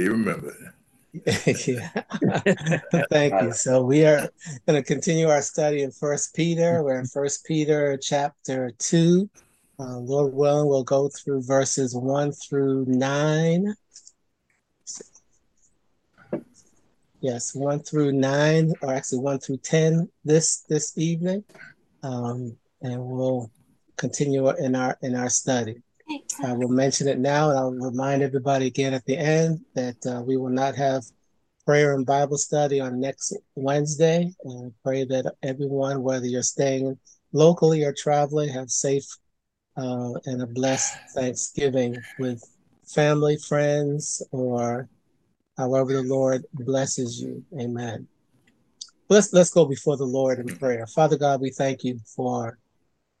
He remembered. yeah. Thank you. So we are going to continue our study in First Peter. We're in First Peter chapter two. Uh, Lord willing, we'll go through verses one through nine. Yes, one through nine, or actually one through ten this this evening, um, and we'll continue in our in our study. I will mention it now, and I'll remind everybody again at the end that uh, we will not have prayer and Bible study on next Wednesday. And I pray that everyone, whether you're staying locally or traveling, have safe uh, and a blessed Thanksgiving with family, friends, or however the Lord blesses you. Amen. Let's let's go before the Lord in prayer. Father God, we thank you for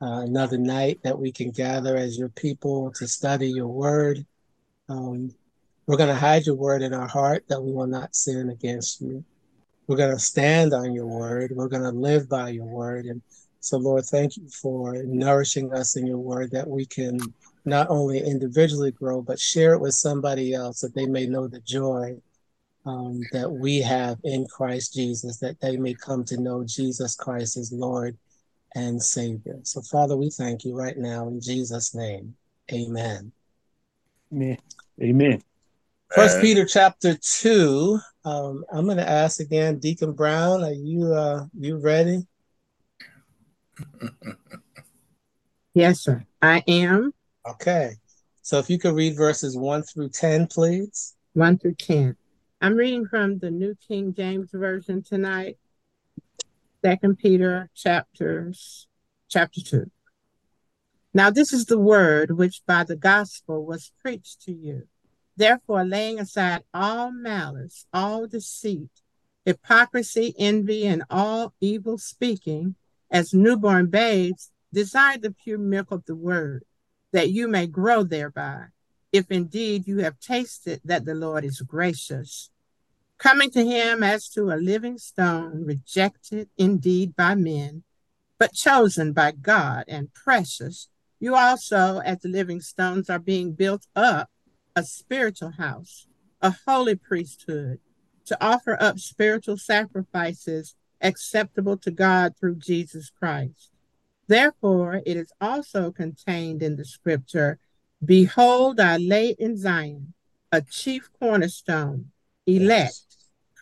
uh, another night that we can gather as your people to study your word. Um, we're going to hide your word in our heart that we will not sin against you. We're going to stand on your word. We're going to live by your word. And so, Lord, thank you for nourishing us in your word that we can not only individually grow, but share it with somebody else that they may know the joy um, that we have in Christ Jesus, that they may come to know Jesus Christ as Lord and Savior. So, Father, we thank you right now in Jesus' name. Amen. Amen. Amen. First Peter chapter two. Um, I'm going to ask again, Deacon Brown, are you uh, you ready? yes, sir. I am. Okay. So if you could read verses one through ten, please. One through ten. I'm reading from the New King James Version tonight. Second Peter chapters chapter 2. Now this is the word which by the gospel was preached to you. Therefore, laying aside all malice, all deceit, hypocrisy, envy, and all evil speaking, as newborn babes, desire the pure milk of the word, that you may grow thereby, if indeed you have tasted that the Lord is gracious coming to him as to a living stone, rejected indeed by men, but chosen by God and precious. You also, as the living stones, are being built up a spiritual house, a holy priesthood, to offer up spiritual sacrifices acceptable to God through Jesus Christ. Therefore, it is also contained in the scripture Behold, I lay in Zion a chief cornerstone, elect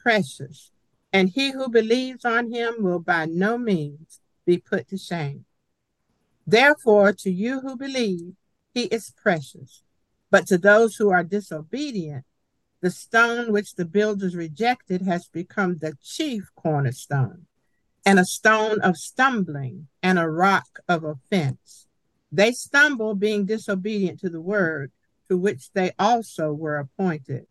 precious, and he who believes on him will by no means be put to shame. Therefore, to you who believe, he is precious. But to those who are disobedient, the stone which the builders rejected has become the chief cornerstone, and a stone of stumbling, and a rock of offense. They stumble, being disobedient to the word to which they also were appointed.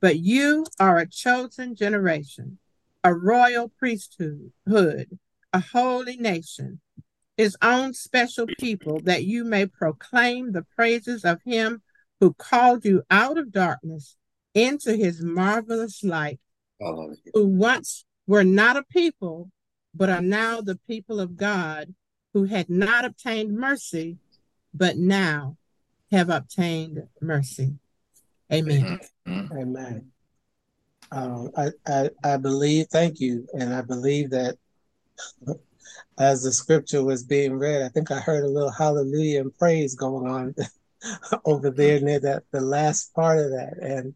But you are a chosen generation, a royal priesthood, a holy nation, his own special people, that you may proclaim the praises of him who called you out of darkness into his marvelous light, who once were not a people, but are now the people of God, who had not obtained mercy, but now have obtained mercy. Amen. Mm-hmm. Amen. Um, I, I, I believe, thank you. And I believe that as the scripture was being read, I think I heard a little hallelujah and praise going on over there near that the last part of that. And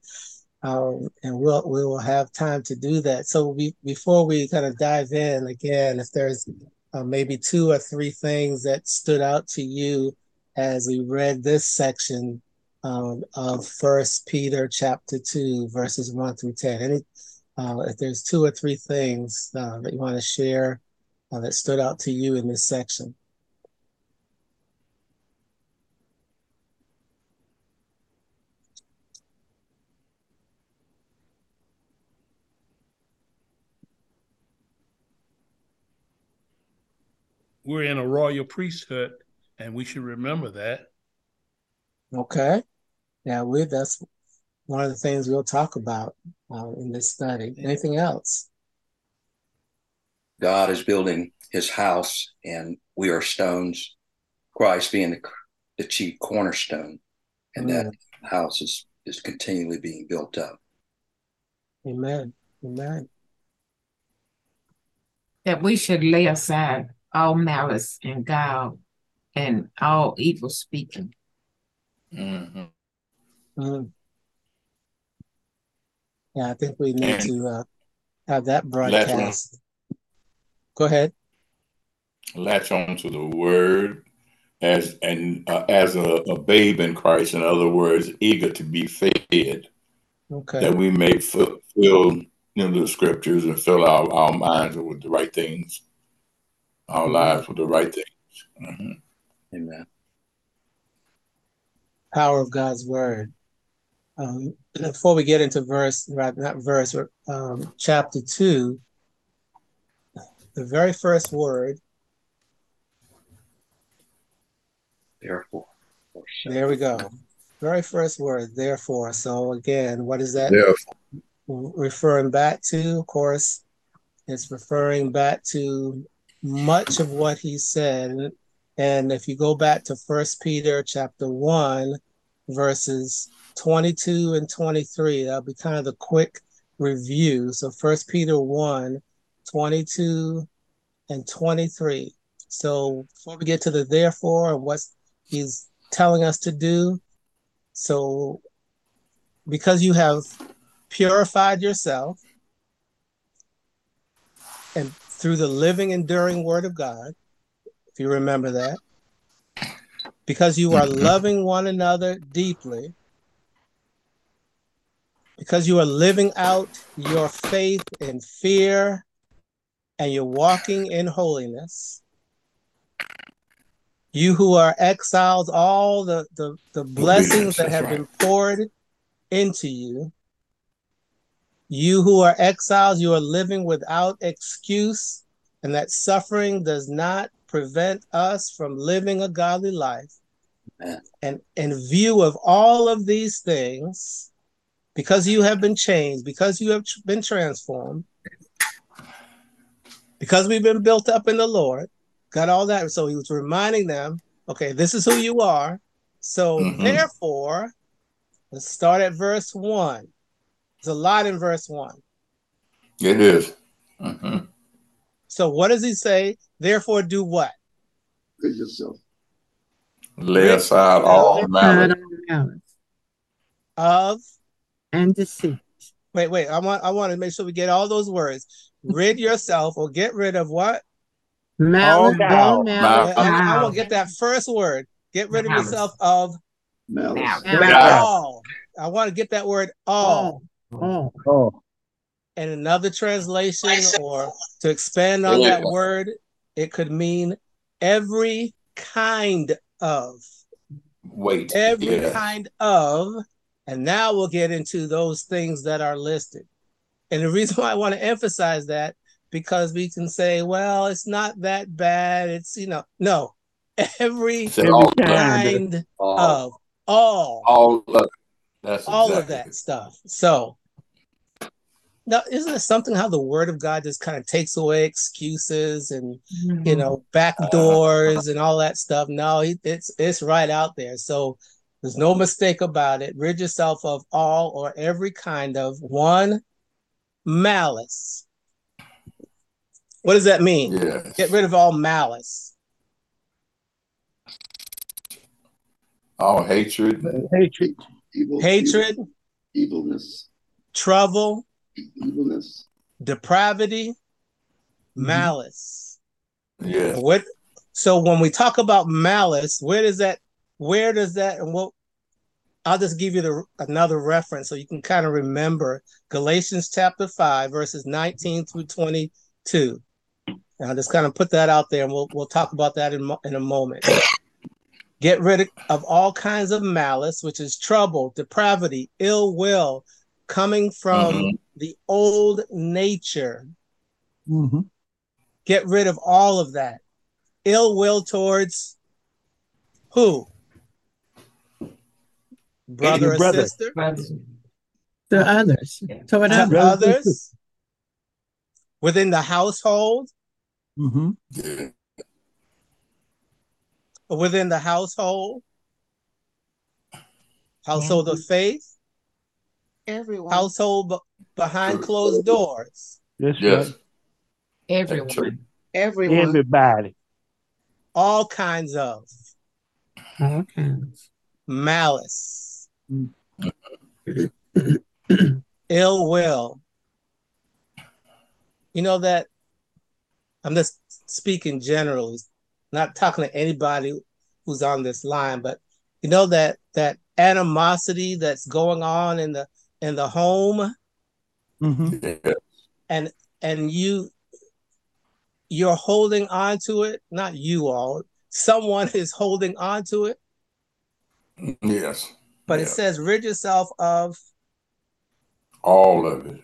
um, and we'll we will have time to do that. So we, before we kind of dive in again, if there's uh, maybe two or three things that stood out to you as we read this section um, of First Peter chapter two, verses one through ten. Any, uh, if there's two or three things uh, that you want to share uh, that stood out to you in this section. We're in a royal priesthood, and we should remember that. Okay. Yeah, we that's one of the things we'll talk about uh, in this study. Anything else? God is building his house and we are stones, Christ being the, the chief cornerstone, and mm. that house is, is continually being built up. Amen. Amen. That we should lay aside all malice and guile and all evil speaking. Mhm. Mm. Yeah, I think we need to uh, have that broadcast. Go ahead. latch on to the word as and uh, as a, a babe in Christ. In other words, eager to be fed, Okay. that we may fill, fill you know, the scriptures and fill our, our minds with the right things, our lives with the right things. Mhm. Amen. Power of God's word. Um, before we get into verse, right, not verse, um, chapter two, the very first word, Therefore. there we go. Very first word, therefore. So again, what is that Therefore, referring back to? Of course, it's referring back to much of what he said. And if you go back to First Peter chapter one, verses 22 and 23, that'll be kind of the quick review. So First Peter 1, 22 and 23. So before we get to the therefore and what he's telling us to do, so because you have purified yourself and through the living, enduring word of God, if you remember that, because you are Mhm. loving one another deeply, because you are living out your faith in fear and you're walking in holiness. You who are exiles, all the, the, the blessings that have right. been poured into you. You who are exiles, you are living without excuse, and that suffering does not prevent us from living a godly life. Amen. And in view of all of these things, because you have been changed, because you have tr- been transformed, because we've been built up in the Lord, got all that. So he was reminding them, okay, this is who you are. So Mhm. therefore, let's start at verse one. There's a lot in verse one. it is. Mhm. So what does he say? Therefore, do what? Rid yourself. Lay aside all malice. malice Of and deceit. wait, wait. I want I want to make sure we get all those words. Rid yourself or get rid of what? Malice, guile. all I, malice. I, I Wow. want to get that first word. Get rid of yourself of Malice. Malice. all. I want to get that word all. all. all. And another translation or to expand on that word, it could mean every kind of. Wait. Every yeah. kind of. And now we'll get into those things that are listed. And the reason why I want to emphasize that because we can say, well, it's not that bad. It's, you know, no, every Said all, kind All. of all, all of. That's all of that stuff. So now, isn't it something how the word of God just kind of takes away excuses and you mm-hmm. know back uh, doors and all that stuff? No, it's it's right out there. So there's no mistake about it. Rid yourself of all or every kind of one malice. What does that mean? Yes. Get rid of all malice. all hatred. Hatred. Evil, Hatred, Evil, evilness. trouble, Evilness. depravity, mm-hmm. malice. Yeah. What so when we talk about malice, where does that where does that and what I'll just give you the another reference so you can kind of remember Galatians chapter 5 verses 19 through 22. And I'll just kind of put that out there and we'll we'll talk about that in, in a moment. Get rid of all kinds of malice, which is trouble, depravity, ill will coming from Mhm. the old nature get rid of all of that ill will towards who brother Your or brother. sister Brothers. To others. Toward to others. others within the household Yeah. within the household household of faith Everyone. household be- behind closed doors, That's Yes. right. Everyone. Everyone. Everybody. all kinds of Okay. malice, Mm. Ill will. You know that I'm just speaking generally, not talking to anybody who's on this line, but you know that that animosity that's going on in the in the home hmm and and you you're holding on to it, not you all. Someone is holding on to it, Yes. But it says rid yourself of All of it.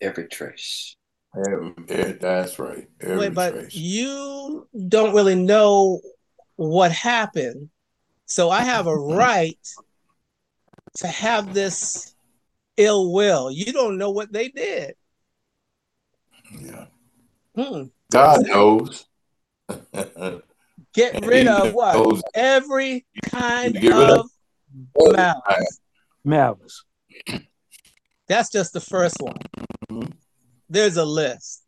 Every trace. Every, eh, that's right. Every Wait, but trace. you don't really know what happened. So I have a right to have this ill will. You don't know what they did. Yeah. Hmm. God knows. Get rid of what? knows. Every kind get rid of of malice. Malice. That's just the first one. Mhm. There's a list.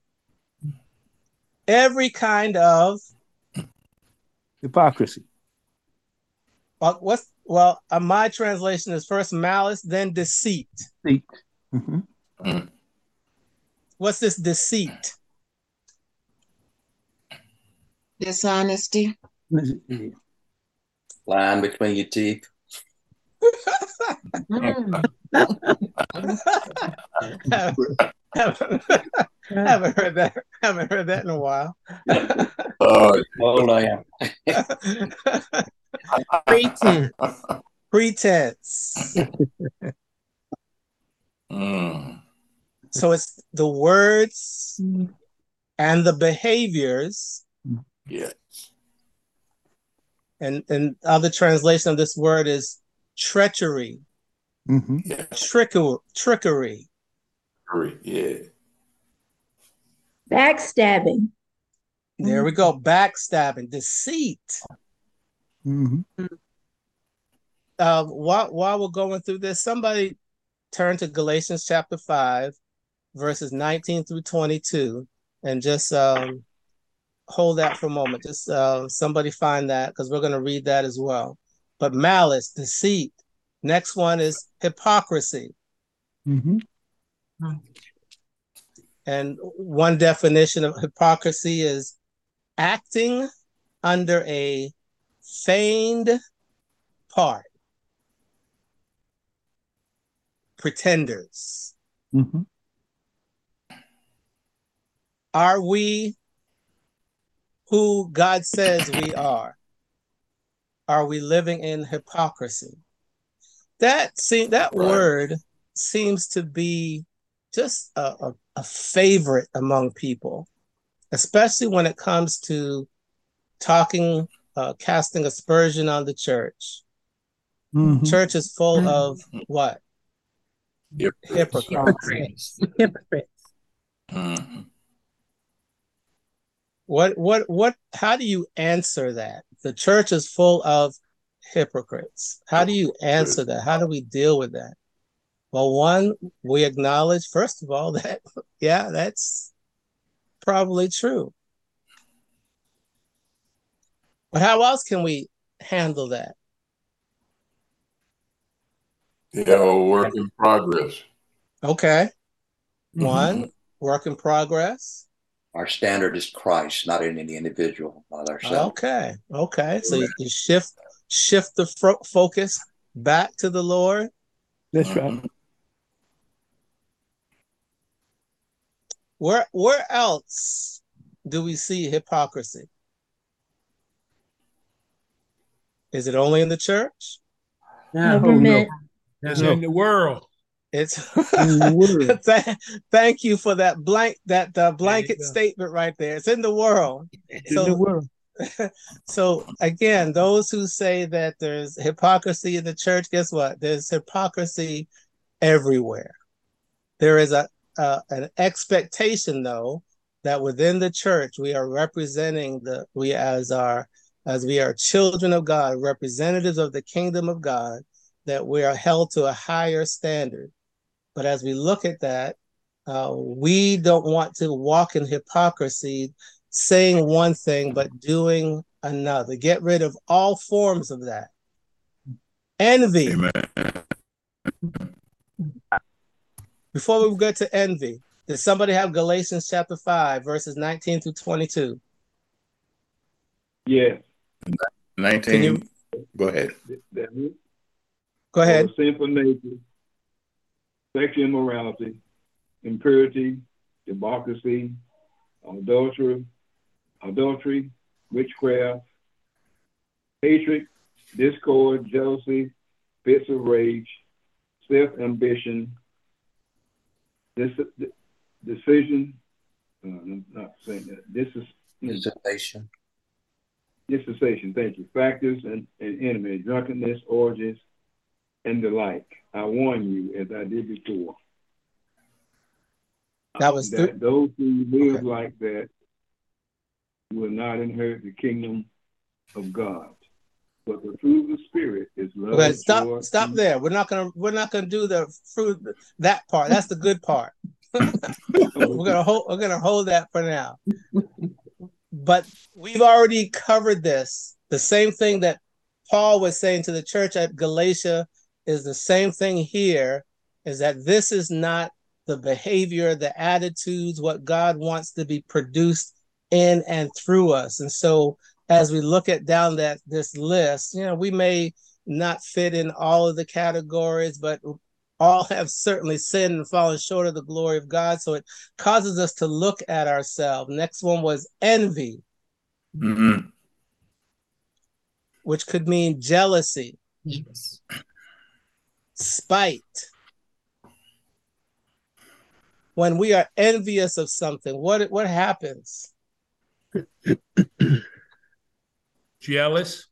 Every kind of Hypocrisy. uh, what's well, uh, my translation is first malice, then deceit. Deceit. hmm What's this deceit? Dishonesty. Line between your teeth. Mm. haven't, haven't heard that. Haven't heard that in a while. Oh, Oh, I am. Pretense. Pretense. mm. So it's the words and the behaviors, Yes. and and other translation of this word is treachery, hmm Yeah. trickery, trickery. Yeah. Backstabbing. There we go. Backstabbing, deceit. hmm uh, while while we're going through this, somebody turn to Galatians chapter five, verses nineteen through twenty-two, and just um, hold that for a moment. Just uh, somebody find that because we're going to read that as well. But malice, deceit. Next one is hypocrisy, hmm and one definition of hypocrisy is acting under a feigned part. Pretenders. hmm Are we who God says we are? Are we living in hypocrisy? That see that Right. word seems to be just a, a, a favorite among people, especially when it comes to talking, uh, casting aspersion on the church. hmm Church is full Mhm. of what? Hypocrites. Hypocrites. Hypocrites. Mhm. What what what how do you answer that? The church is full of hypocrites. How do you answer that? How do we deal with that? Well, one, we acknowledge first of all that yeah, that's probably true. But how else can we handle that? Yeah, a work in progress. Okay. Mm-hmm. One, work in progress. Our standard is Christ, not in any individual, not ourselves. Okay. Okay. So you, you shift shift the fro- focus back to the Lord. That's right. Mhm. Where where else do we see hypocrisy? Is it only in the church? No. Government. It's No. in the world. It's In the world. Thank- you for that blank that uh, blanket statement right there. It's in the world. In So- the world. So again, those who say that there's hypocrisy in the church, guess what? There's hypocrisy everywhere. There is a, a an expectation, though, that within the church we are representing the we as our as we are children of God, representatives of the kingdom of God, that we are held to a higher standard. But as we look at that, uh, we don't want to walk in hypocrisy, saying one thing but doing another. Get rid of all forms of that. Envy. Amen. Before we get to envy, does somebody have Galatians chapter 5, verses 19 through 22? Yeah. 19. You- Go ahead. That is Go ahead. sinful nature, sexual immorality, impurity, democracy, adultery, adultery, witchcraft, hatred, discord, jealousy, fits of rage, self-ambition, dis- decision, uh, I'm not saying that, this is Dissertation. dispensation, thank you, factors and, and enemy, drunkenness, orgies, and the like. I warn you, as I did before. That was that those who live Okay. like that will not inherit the kingdom of God. But the fruit of the spirit is love. Okay, stop joy, stop peace, there. We're not gonna we're not gonna do the fruit that part. That's the good part. we're gonna hold we're gonna hold that for now. But we've already covered this. The same thing that Paul was saying to the church at Galatia is the same thing here, is that this is not the behavior, the attitudes, what God wants to be produced in and through us. And so as we look at down that this list, you know, we may not fit in all of the categories, but all have certainly sinned and fallen short of the glory of God. So it causes us to look at ourselves. Next one was envy, Mhm. which could mean jealousy, Yes. Spite. When we are envious of something, what what happens? Jealous.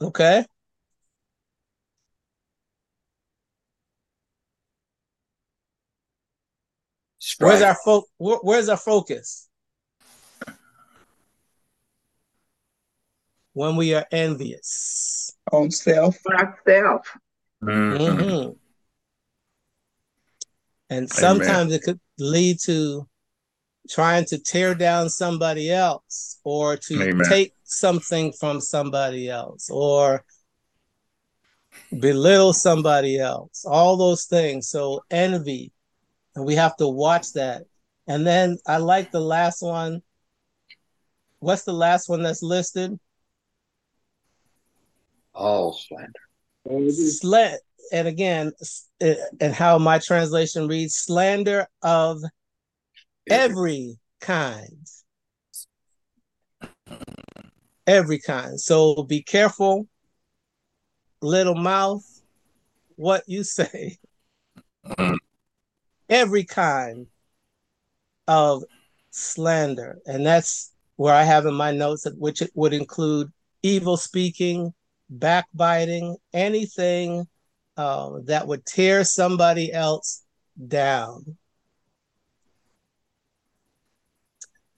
Okay. Where's our fo- where- where's our focus? When we are envious. On self. Myself. Mhm. Mhm. And sometimes it could lead to trying to tear down somebody else or to Amen. take something from somebody else or belittle somebody else. All those things. So envy. And we have to watch that. And then I like the last one. What's the last one that's listed? All slander. Sla- and again, and how my translation reads slander of every kind. Every kind. So be careful, little mouth, what you say. Every kind of slander. And that's where I have in my notes, which it would include evil speaking, backbiting, anything uh, that would tear somebody else down.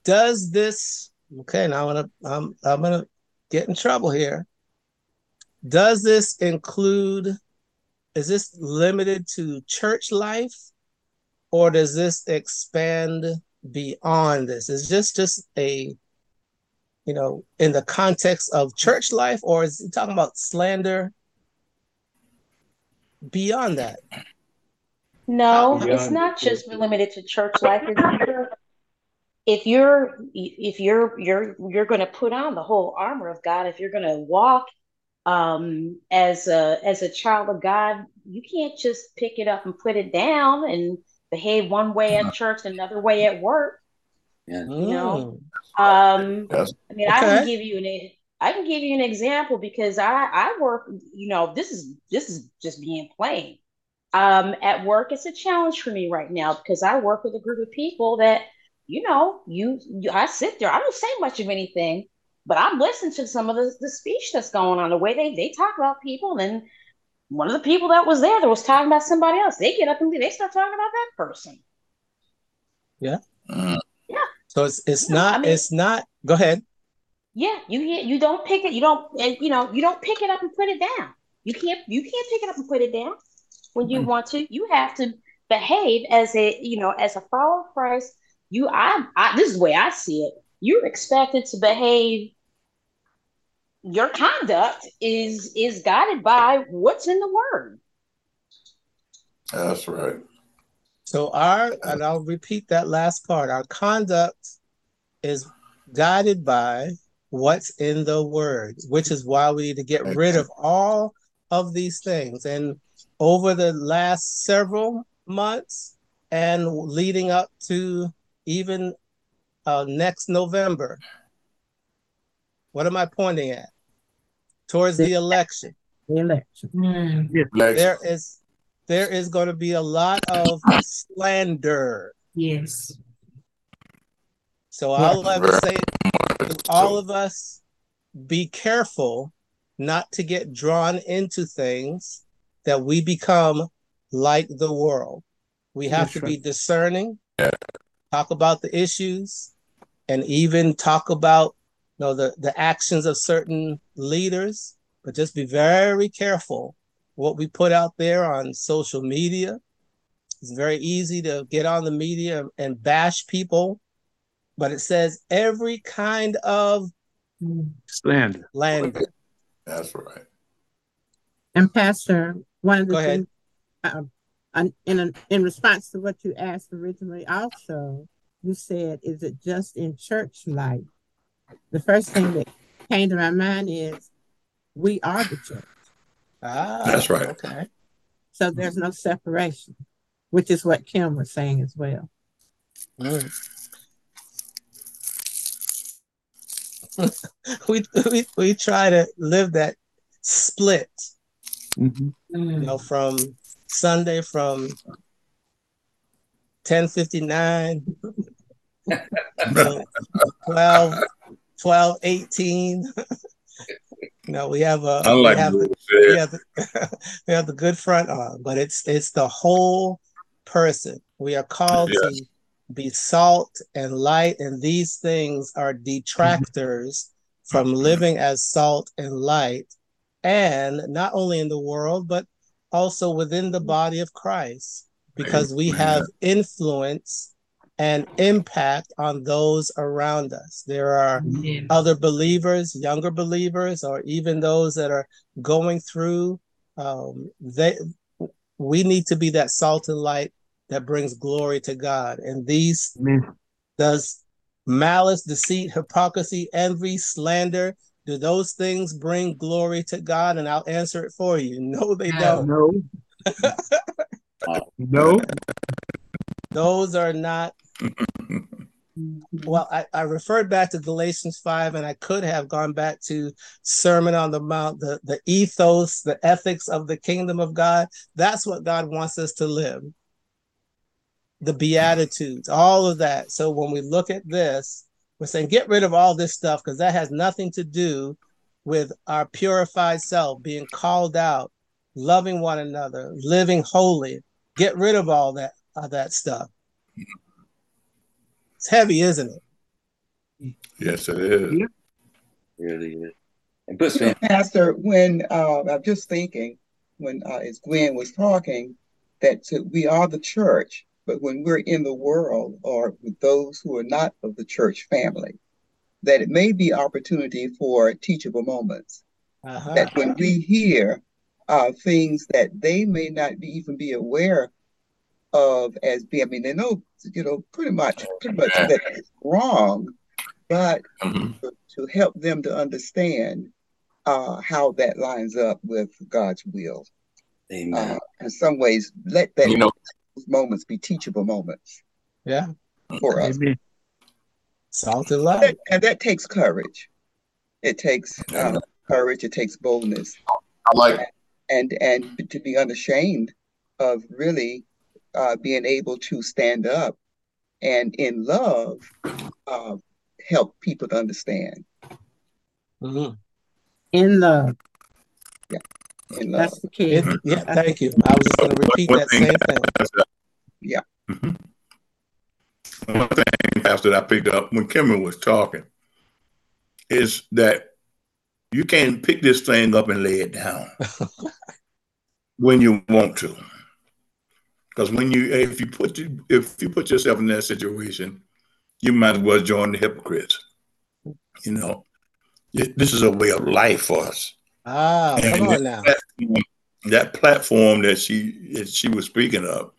Does this okay? Now I'm gonna I'm I'm gonna get in trouble here. Does this include? Is this limited to church life, or does this expand beyond this? Is this just a you know, in the context of church life, or is he talking about slander beyond that? No, Beyond it's not the just limited to church life. If you're if you're if you're you're you're going to put on the whole armor of God, if you're going to walk um as a as a child of God, you can't just pick it up and put it down and behave one way at church, another way at work. Yeah. You know, Mm, um, Yes. I mean, I can give you an I can give you an example because I I work, you know, this is this is just being plain. Um, at work, it's a challenge for me right now because I work with a group of people that, you know, you, you I sit there, I don't say much of anything, but I'm listening to some of the, the speech that's going on, the way they they talk about people, and one of the people that was there that was talking about somebody else, they get up and they start talking about that person. Mhm. So it's it's No, not I mean- it's not. Go ahead. Yeah, you you you don't pick it, you don't and you know, you don't pick it up and put it down. You can't you can't pick it up and put it down when you mm. want to. You have to behave as a you know as a follower of Christ. You, I, I, this is the way I see it. You're expected to behave. Your conduct is is guided by what's in the Word. That's right. So our, and I'll repeat that last part. Our conduct is guided by what's in the Word, which is why we need to get rid of all of these things. And over the last several months and leading up to even uh, next November. What am I pointing at? Towards the election. The election. Mm. There is there is going to be a lot of slander. Yes. So I'll ever say to all of us be careful not to get drawn into things that we become like the world. We have That's to right. be discerning, talk about the issues, and even talk about you know the, the actions of certain leaders, but just be very careful what we put out there on social media. It's very easy to get on the media and bash people, but it says every kind of Slander. slander. That's right. And Pastor, one of the Go ahead. things, um, an- in in response to what you asked originally, also you said, "Is it just in church life?" The first thing that came to my mind is, "We are the church," Ah, That's right. Okay. so there's no separation, which is what Kim was saying as well. Mm. we, we we try to live that split, Mhm. you know, from Sunday from 1059 to 12, 12 18. you know, we have a we have the, we have the, we have the good front on, but it's it's the whole person. We are called Yes. to be salt and light, and these things are detractors from living as salt and light, and not only in the world, but also within the body of Christ, because we have influence and impact on those around us. There are Yes. other believers, younger believers, or even those that are going through. Um, they, we need to be that salt and light that brings glory to God. And these Amen. does malice, deceit, hypocrisy, envy, slander. Do those things bring glory to God? And I'll answer it for you. No, they don't. No. no. Those are not mm-hmm. Well, I, I referred back to Galatians 5, and I could have gone back to Sermon on the Mount, the, the ethos, the ethics of the kingdom of God. That's what God wants us to live. The Beatitudes, all of that. So when we look at this, we're saying get rid of all this stuff because that has nothing to do with our purified self being called out, loving one another, living holy. Get rid of all that, all that stuff. It's heavy, isn't it? Yes, it is. Yeah. Really is. And puts You know, Pastor, when uh, I'm just thinking, when uh, as Gwen was talking, that uh, we are the church, but when we're in the world or with those who are not of the church family, that it may be opportunity for teachable moments. Uh-huh. That when we hear uh, things that they may not be, even be aware of as being, I mean, they know, you know, pretty much, pretty much that it's wrong, but Mhm. to, to help them to understand uh, how that lines up with God's will. Amen. Uh, in some ways, let that You know, moments be teachable moments Yeah. for us. Amen. Salt and That- light. and that takes courage. It takes uh, courage. It takes boldness, I like and and to be unashamed of really uh, being able to stand up and in love uh, help people to understand. Mhm. In love, Yeah. In love, that's the key. It- yeah, thank you. I was just going to repeat that same thing. yeah. one thing, Pastor, that I picked up when Kimmy was talking is that you can't pick this thing up and lay it down when you want to. Because when you if you put you, if you put yourself in that situation, you might as well join the hypocrites. You know, this is a way of life for us. Ah, And come on that now. platform, that platform that she that she was speaking of,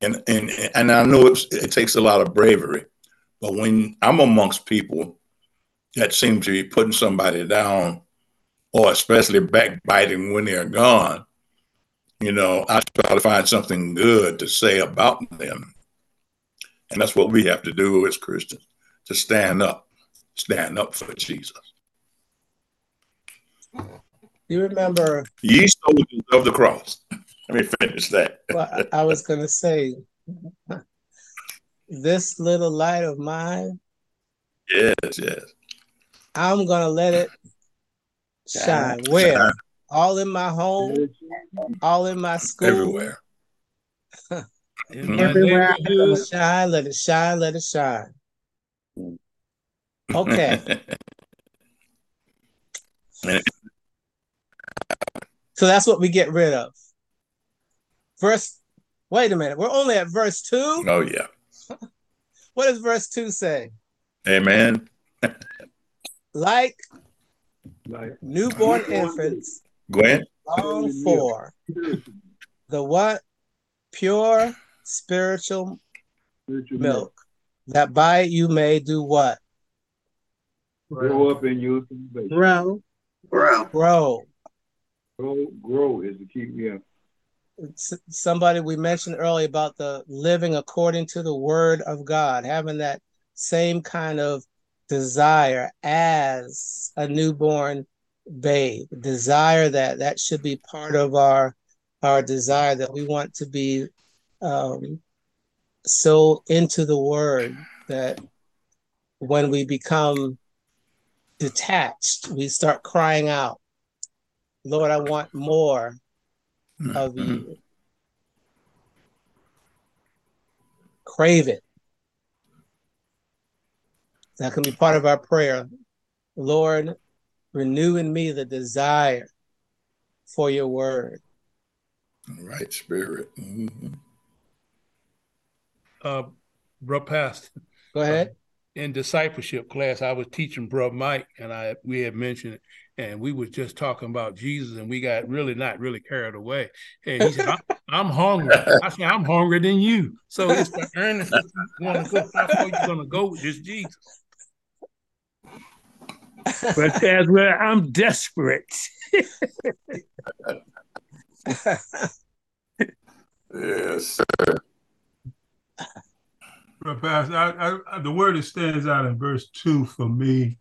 and and and I know it's, it takes a lot of bravery, but when I'm amongst people that seem to be putting somebody down, or especially backbiting when they're gone, you know, I try to find something good to say about them, and that's what we have to do as Christians to stand up, stand up for Jesus. You remember? Ye soldiers of the cross. Let me finish that. Well, I, I was gonna say, this little light of mine, Yes, yes. I'm gonna let it shine. Where? All in my home, all in my school, Everywhere. Everywhere. Let it shine, let it shine, let it shine. Okay. So that's what we get rid of. Verse, wait a minute, we're only at verse two. oh yeah. What does verse two say? Amen. Like Like newborn infants, Gwen. long for the what? Pure spiritual spiritual milk, that by it you may do what? Grow up in your salvation. Grow. Grow. Grow, grow is the key. Yeah. S- Somebody we mentioned earlier about the living according to the word of God, having that same kind of desire as a newborn babe. Desire that that should be part of our our desire that we want to be um, so into the word that when we become detached, we start crying out, Lord, I want more of you. Crave it. That can be part of our prayer. Lord, renew in me the desire for your word. Right spirit. Mhm. Uh, bro, Pastor. Go ahead. in discipleship class, I was teaching Bro Mike, and I we had mentioned it, and we was just talking about Jesus, and we got really not really carried away. And he said, "I'm, I'm hungry." I said, "I'm hungrier than you." So it's the earnest. You want to go? How far you gonna go with this Jesus? But that's where I'm desperate. Yes, sir. But Pastor, I, I, I- the word that stands out in verse two for me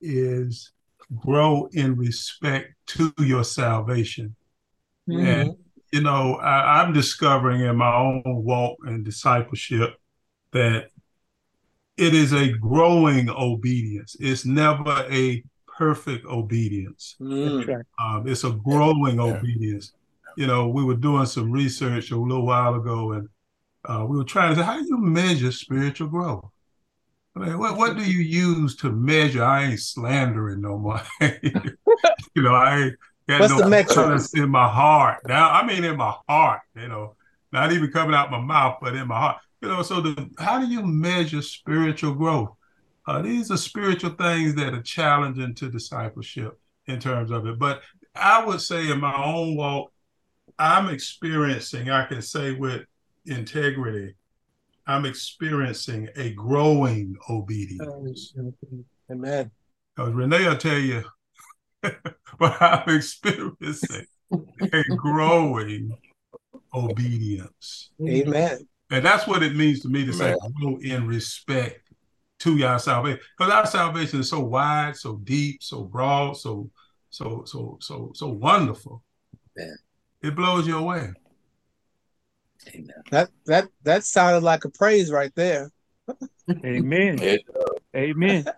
is grow in respect to your salvation. Mm-hmm. And you know, I, I'm discovering in my own walk and discipleship that it is a growing obedience. It's never a perfect obedience. Mm. Um, it's a growing obedience. You know, we were doing some research a little while ago, and uh, we were trying to say, how do you measure spiritual growth? I mean, what, what do you use to measure? I ain't slandering no more. you know, I ain't got What's no the metric? malice in my heart. Now, I mean, in my heart, you know, not even coming out my mouth, but in my heart. You know, so the, how do you measure spiritual growth? Uh, these are spiritual things that are challenging to discipleship in terms of it. But I would say in my own walk, I'm experiencing, I can say with integrity, I'm experiencing a growing obedience. Amen. Because Renee will tell you, but I'm experiencing a growing obedience. Amen. And that's what it means to me to say grow in respect to your salvation. Because our salvation is so wide, so deep, so broad, so so so so so wonderful. Man. It blows you away. That that that sounded like a praise right there. Amen. Amen.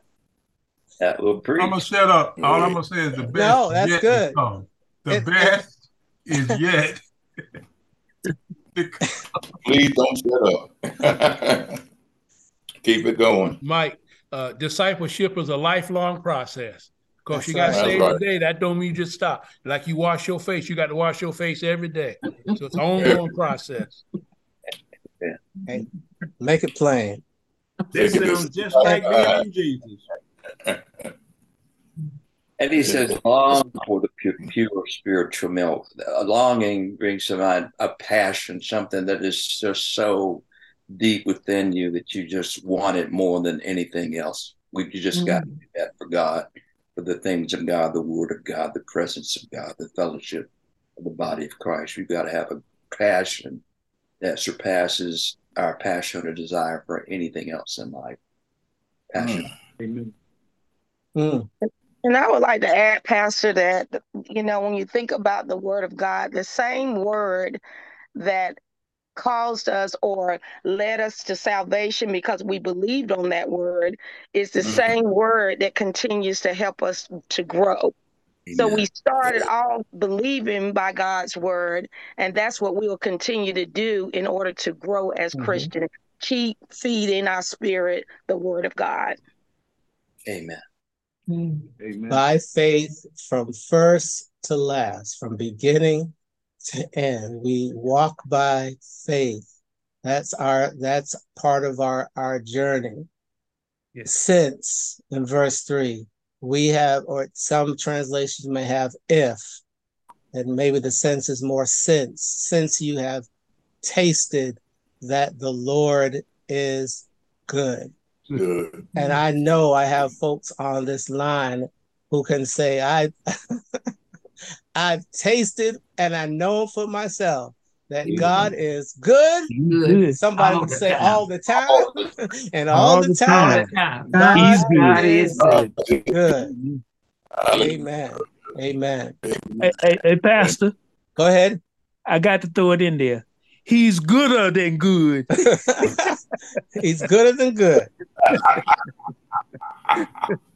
That will preach. I'm gonna shut up. All I'm gonna say is the best. No, that's yet good. To come. The It- best is yet. Please don't shut up. Keep it going. Mike, uh, discipleship is a lifelong process. Because you got to right. say every day. That don't mean you just stop. Like you wash your face, you got to wash your face every day. So it's an ongoing process. Hey, make it plain. This sounds just like being in Jesus. And he says, long for the pure, pure spiritual milk. A longing brings to mind a passion, something that is just so deep within you that you just want it more than anything else. We you just got to do that for God, for the things of God, the Word of God, the presence of God, the fellowship of the body of Christ. We've got to have a passion that surpasses our passion or desire for anything else in life. Passion. Amen. Mm. And I would like to add, Pastor, that, you know, when you think about the word of God, the same word that caused us or led us to salvation because we believed on that word is the same word that continues to help us to grow. So we started off believing by God's word, and that's what we will continue to do in order to grow as Mhm. Christians. Keep feeding our spirit the word of God. Amen. Amen. By faith from first to last, from beginning to end. We walk by faith. That's our that's part of our our journey. Since in verse three, we have, or some translations may have if, and maybe the sense is more since, since you have tasted that the Lord is good. Good. And I know I have folks on this line who can say, I I've tasted and I know for myself that God is good. Good. Somebody All would say time. all the time. and all, All the the time, time. God, He's good. God is good. good. Amen. Amen. Hey, hey, hey, Pastor. Go ahead. I got to throw it in there. He's gooder than good. He's gooder than good.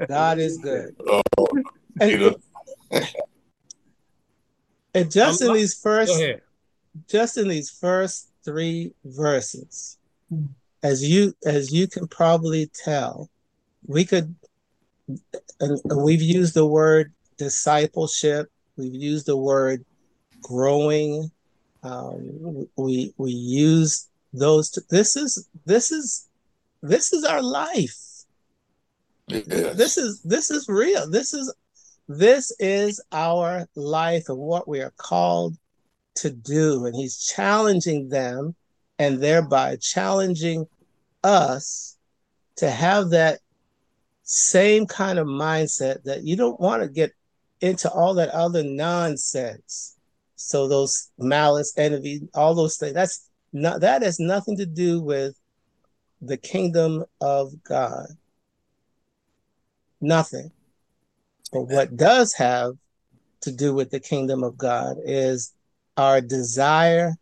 God is oh, good. And, and just in these first just in these first three verses, as you as you can probably tell, we could and and we've used the word discipleship, we've used the word growing, um, we we use those. T- this is this is this is our life. This is this is real. This is this is our life and what we are called to do. And he's challenging them and thereby challenging us to have that same kind of mindset that you don't want to get into all that other nonsense. So those malice, envy, all those things, that's not that has nothing to do with the kingdom of God. Nothing. But what does have to do with the kingdom of God is our desire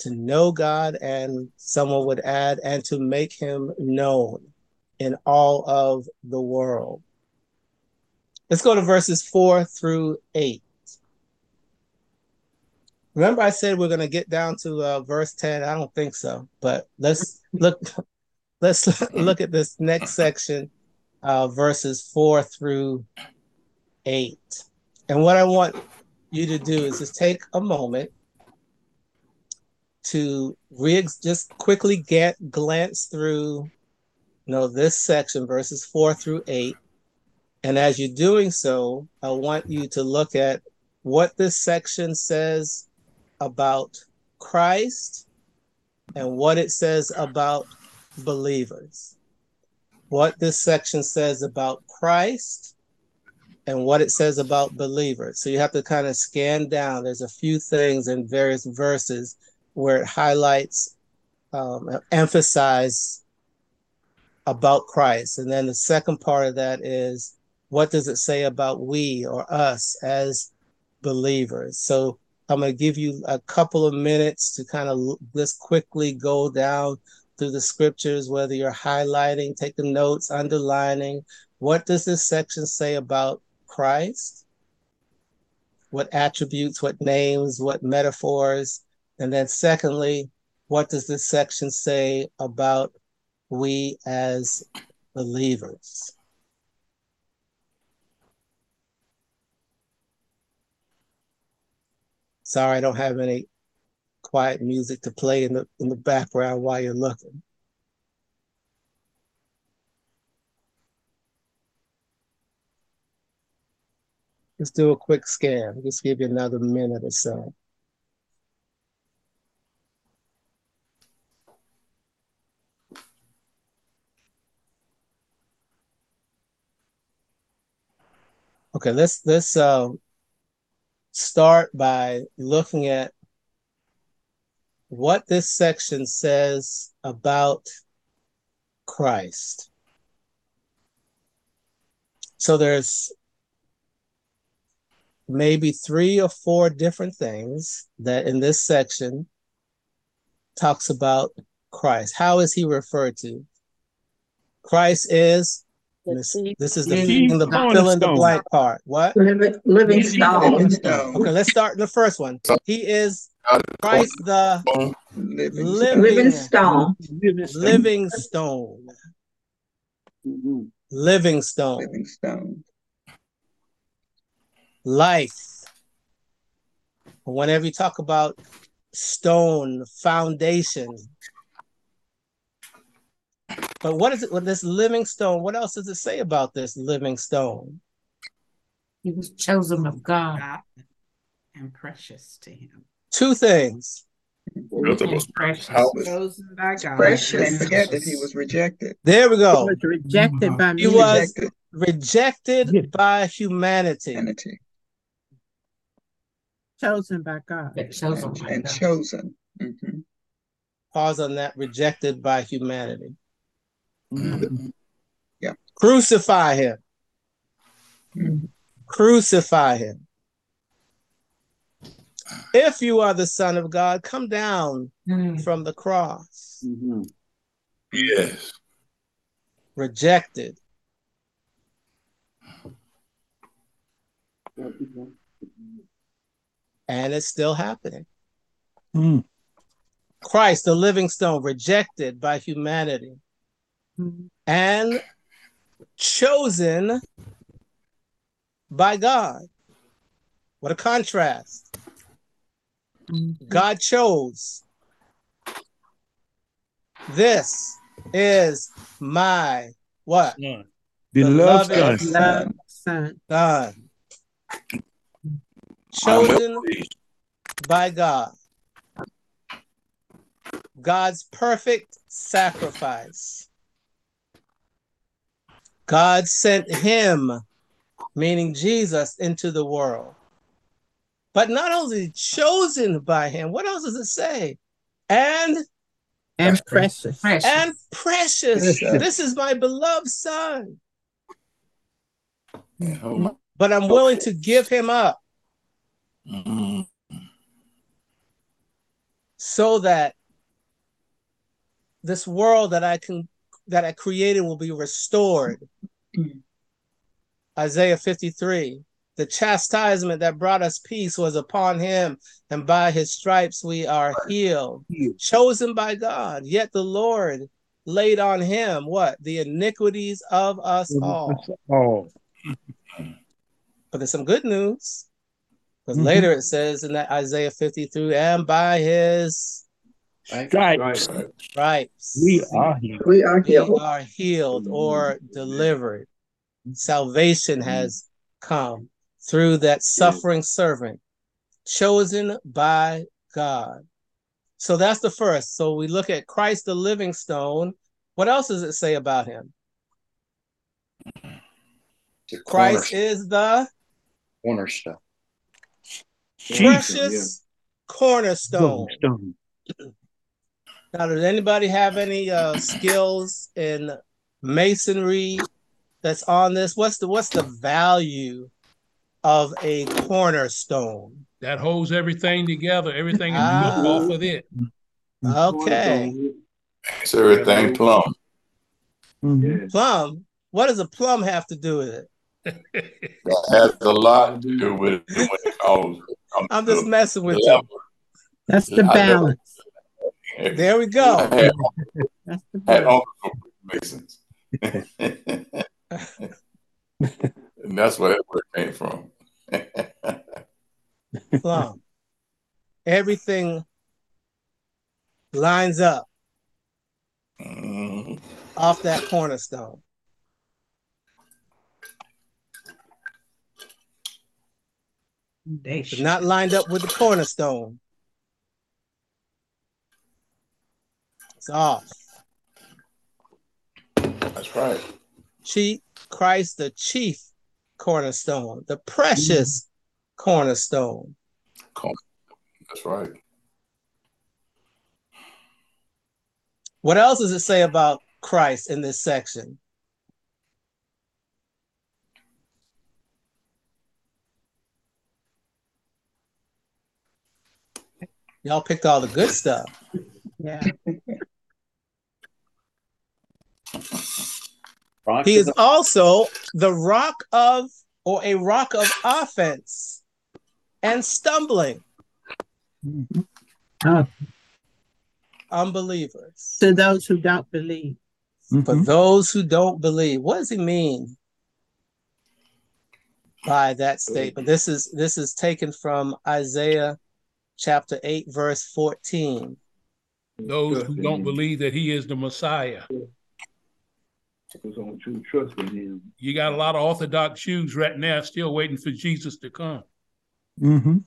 to know God, and someone would add, and to make him known in all of the world. Let's go to verses four through eight. Remember, I said we're going to get down to uh, verse 10? I don't think so, but let's look. Let's look at this next section, uh, verses four through eight. And what I want you to do is just take a moment to re- just quickly get glance through you know this section verses 4 through 8 and as you're doing so i want you to look at what this section says about christ and what it says about believers what this section says about christ and what it says about believers so you have to kind of scan down there's a few things in various verses where it highlights um, emphasize about Christ. And then the second part of that is what does it say about we or us as believers? So I'm going to give you a couple of minutes to kind of just quickly go down through the scriptures, whether you're highlighting, taking notes, underlining. What does this section say about Christ? What attributes, what names, what metaphors? And then, secondly, what does this section say about we as believers? Sorry, I don't have any quiet music to play in the in the background while you're looking. Let's do a quick scan. Just give you another minute or so. Okay, let's let's uh, start by looking at what this section says about Christ. So there's maybe three or four different things that in this section talks about Christ. How is he referred to? Christ is this, this is the Living fill in the, stone. fill in the blank part. What? Living, living stone. Okay, let's start in the first one. He is Christ the living, Living stone. living stone. Living stone. Living stone. Life. Whenever you talk about stone, foundation. But what is it with this living stone? What else does it say about this living stone? He was chosen of God. and precious to him. Two things. And precious. Chosen by God. Precious. And forget that he was rejected. There we go. was rejected by He was rejected by humanity. chosen by God. Chosen And, and chosen. Mhm. Pause on that. Rejected by humanity. Mm-hmm. Yeah. Crucify him. Mm-hmm. Crucify him. If you are the Son of God, come down mm-hmm. from the cross. Yes. Rejected. And it's still happening. Mm. Christ, the living stone, rejected by humanity and chosen by God. What a contrast. God chose. This is my what? Beloved Beloved son. Son. Son. Chosen by God. God's perfect sacrifice. God sent him, meaning Jesus, into the world. But not only chosen by him, what else does it say? And and precious. and precious. Precious. This is my beloved son. But I'm willing to give him up mm. so that this world that I can that I created will be restored. Isaiah 53. The chastisement that brought us peace was upon him, and by his stripes we are healed. Chosen by God, yet the Lord laid on him what? The iniquities of us all. But there's some good news. Because Mhm. later it says in that Isaiah 53, and by his Stripes. stripes We are healed. We are we are healed or delivered. Salvation has come through that suffering servant, chosen by God. So that's the first. So we look at Christ the living stone. What else does it say about him? The Christ is the cornerstone. precious cornerstone. Stone. Now, does anybody have any uh, skills in masonry that's on this? What's the what's the value of a cornerstone? That holds everything together. Everything is Ah. built off of it. Okay, It's everything plumb. plum. What does a plum have to do with it? That has a lot to do with it when it comes. comes I'm just messing with you. That's the I know. balance. There we I go. had, That's the had balance. uncles Masons. and that's where that word came from. Plum. everything lines up Mhm. off that cornerstone. They If not lined up with the cornerstone, off. That's right. Chief Christ, the chief cornerstone, the precious cornerstone. That's right. What else does it say about Christ in this section? Y'all picked all the good stuff. Yeah. Rock He is the- also the rock of, or a rock of offense and stumbling. Oh, Unbelievers. to those who don't believe. Mm-hmm. For those who don't believe, what does he mean by that statement? This is this is taken from Isaiah chapter 8, verse 14. Those who don't believe that he is the Messiah. Those on true trust in him. You got a lot of Orthodox Jews right now still waiting for Jesus to come. Mm-hmm.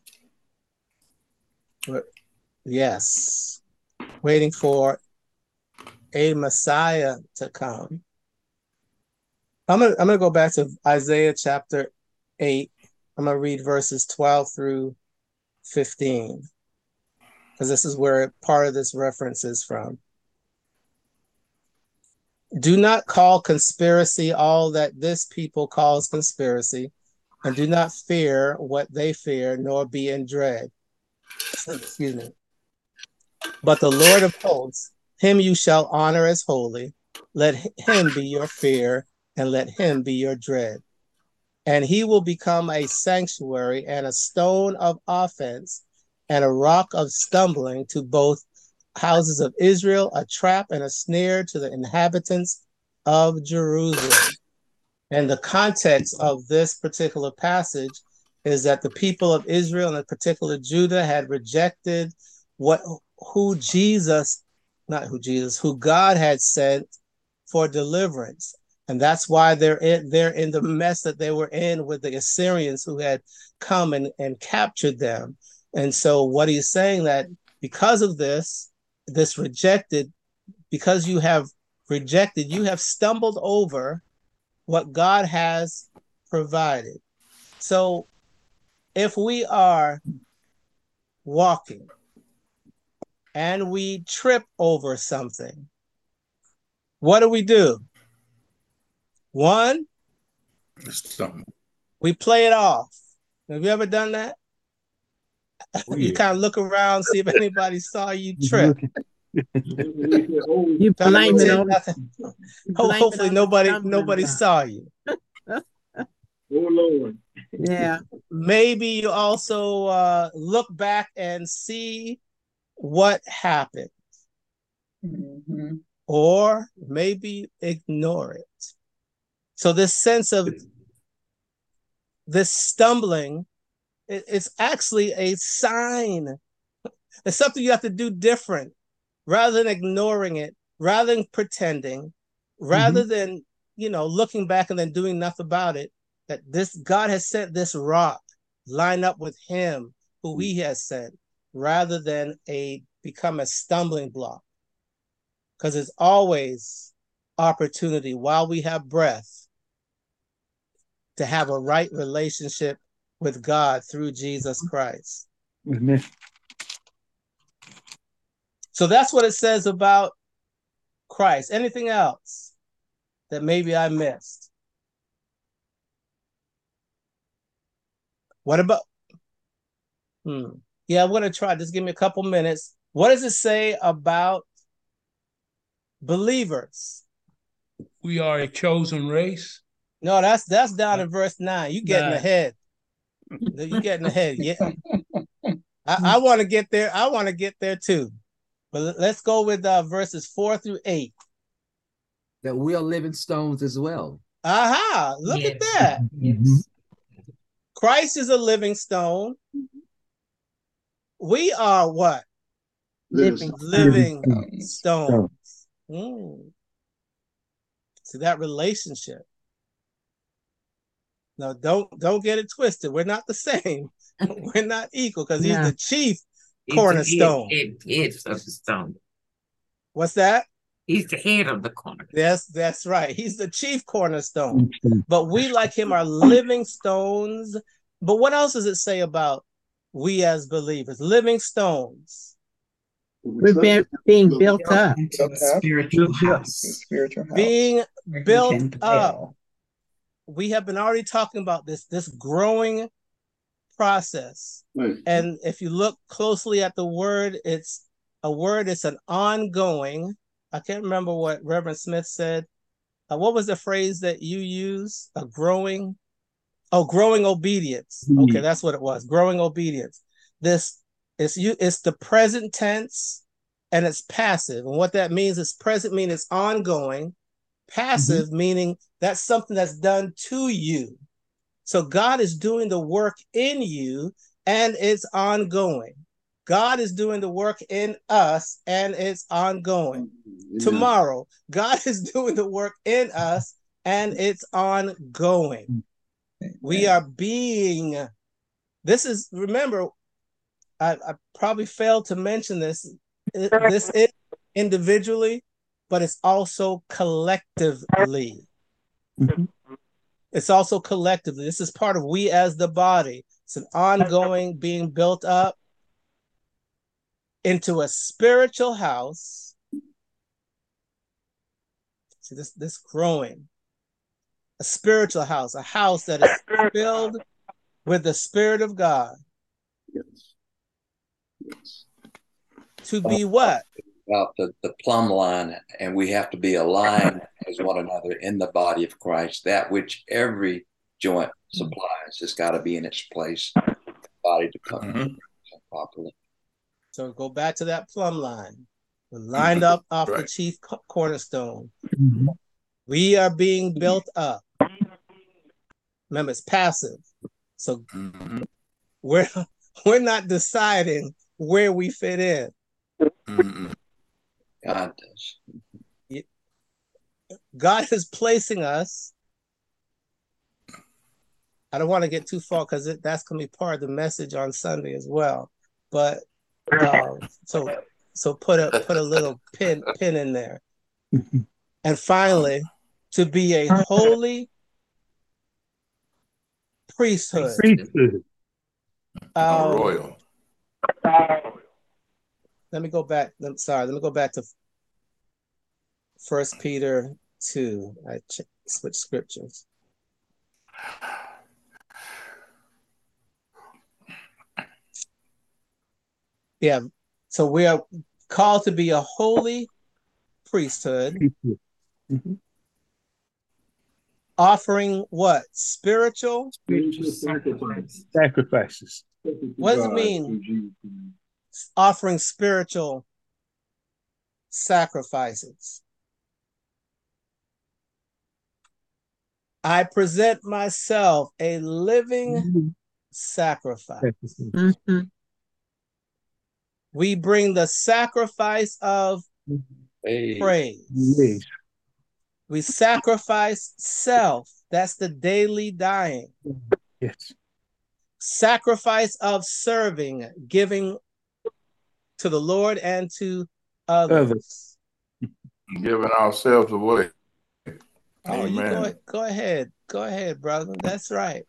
Yes. Waiting for a Messiah to come. I'm gonna I'm gonna go back to Isaiah chapter 8. I'm gonna read verses 12 through 15. Because this is where part of this reference is from. Do not call conspiracy all that this people calls conspiracy, and do not fear what they fear, nor be in dread. Excuse me. But the Lord of hosts, him you shall honor as holy. Let him be your fear, and let him be your dread. And he will become a sanctuary and a stone of offense and a rock of stumbling to both houses of Israel, a trap and a snare to the inhabitants of Jerusalem. And the context of this particular passage is that the people of Israel and in particular Judah had rejected what who Jesus, not who Jesus, who God had sent for deliverance. And that's why they're in, they're in the mess that they were in with the Assyrians who had come and, and captured them. And so what he's saying that because of this, this rejected, because you have rejected, you have stumbled over what God has provided. So if we are walking and we trip over something, what do we do? One, we play it off. Have you ever done that? Oh, you kind of look around, see if anybody saw you trip. You Trying blame it on nothing. you Ho- blame it Hopefully on nobody nobody block. saw you. Oh Lord. Yeah. Maybe you also uh, look back and see what happened, Mhm. or maybe ignore it. So this sense of this stumbling, it- it's actually a sign. It's something you have to do different, rather than ignoring it, rather than pretending, rather mm-hmm. than you know looking back and then doing nothing about it. That this God has sent this rock line up with Him who He mm. has sent, rather than a become a stumbling block. Because it's always opportunity while we have breath to have a right relationship with God through Jesus Christ. Amen. So that's what it says about Christ. Anything else that maybe I missed? What about? Hmm. Yeah, I'm going to try. Just give me a couple minutes. What does it say about believers? We are a chosen race. No, that's that's down in verse nine. You getting Nine. ahead. You getting ahead. Yeah. I, I want to get there. I want to get there too. But let- let's go with uh, verses four through eight. That we are living stones as well. Aha! Look at that. Yes. Christ is a living stone. we are what? Living Living stones. stones. Mm. See that relationship. No, don't don't get it twisted. We're not the same. We're not equal because he's No. the chief He's the cornerstone. Head, head, head of the stone. What's that? He's the head of the corner. Yes, that's right. He's the chief cornerstone. But we, like him, are living stones. But what else does it say about we as believers? Living stones. We're being, being built up. Spiritual house. Spiritual house. Being built can up. We have been already talking about this, this growing process. Right. And if you look closely at the word, it's a word, it's an ongoing. I can't remember what Reverend Smith said. Uh, what was the phrase that you use? A growing, oh, growing obedience. Okay, that's what it was. Growing obedience. This is you. It's the present tense, and it's passive. And what that means is present meaning it's ongoing. Mm-hmm. Passive meaning that's something that's done to you. So God is doing the work in you, and it's ongoing. God is doing the work in us, and it's ongoing. Tomorrow, God is doing the work in us, and it's ongoing. We are being, this is, remember, I, I probably failed to mention this. This is individually, but it's also collectively. Mm-hmm. It's also collectively. This is part of we as the body. It's an ongoing being built up into a spiritual house. See this this growing. A spiritual house, a house that is filled with the spirit of God. Yes. To be what? About the, the plumb line, and we have to be aligned as one another in the body of Christ. That which every joint supplies has got to be in its place, for the body to come mm-hmm. properly. So go back to that plumb line. We're lined up off the Right. chief co- cornerstone. Mm-hmm. We are being built up. Remember, it's passive. So mm-hmm. we're we're not deciding where we fit in. God does. God is placing us. I don't want to get too far because that's going to be part of the message on Sunday as well. But uh, so so put a put a little pin pin in there. And finally, to be a holy priesthood. Priesthood. Um, royal. Let me go back. I'm sorry. Let me go back to First Peter two. I ch- switch scriptures. Yeah. So we are called to be a holy priesthood, offering what? Spiritual. Sacrifices. What does it mean? Offering spiritual sacrifices. I present myself a living sacrifice. Mm-hmm. We bring the sacrifice of praise. Yes. We sacrifice self. That's the daily dying. Yes. Sacrifice of serving, giving to the Lord and to others. Giving ourselves away. Oh, you go, go ahead. Go ahead, brother. That's right.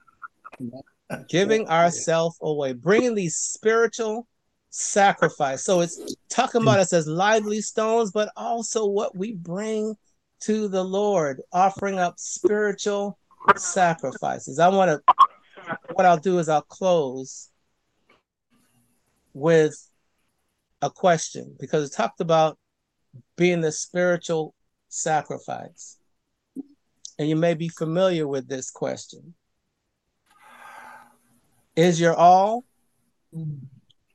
Giving ourselves away, bringing these spiritual sacrifice. So it's talking about us as lively stones, but also what we bring to the Lord, offering up spiritual sacrifices. I want to, what I'll do is I'll close with a question because it talked about being the spiritual sacrifice. And you may be familiar with this question. Is your all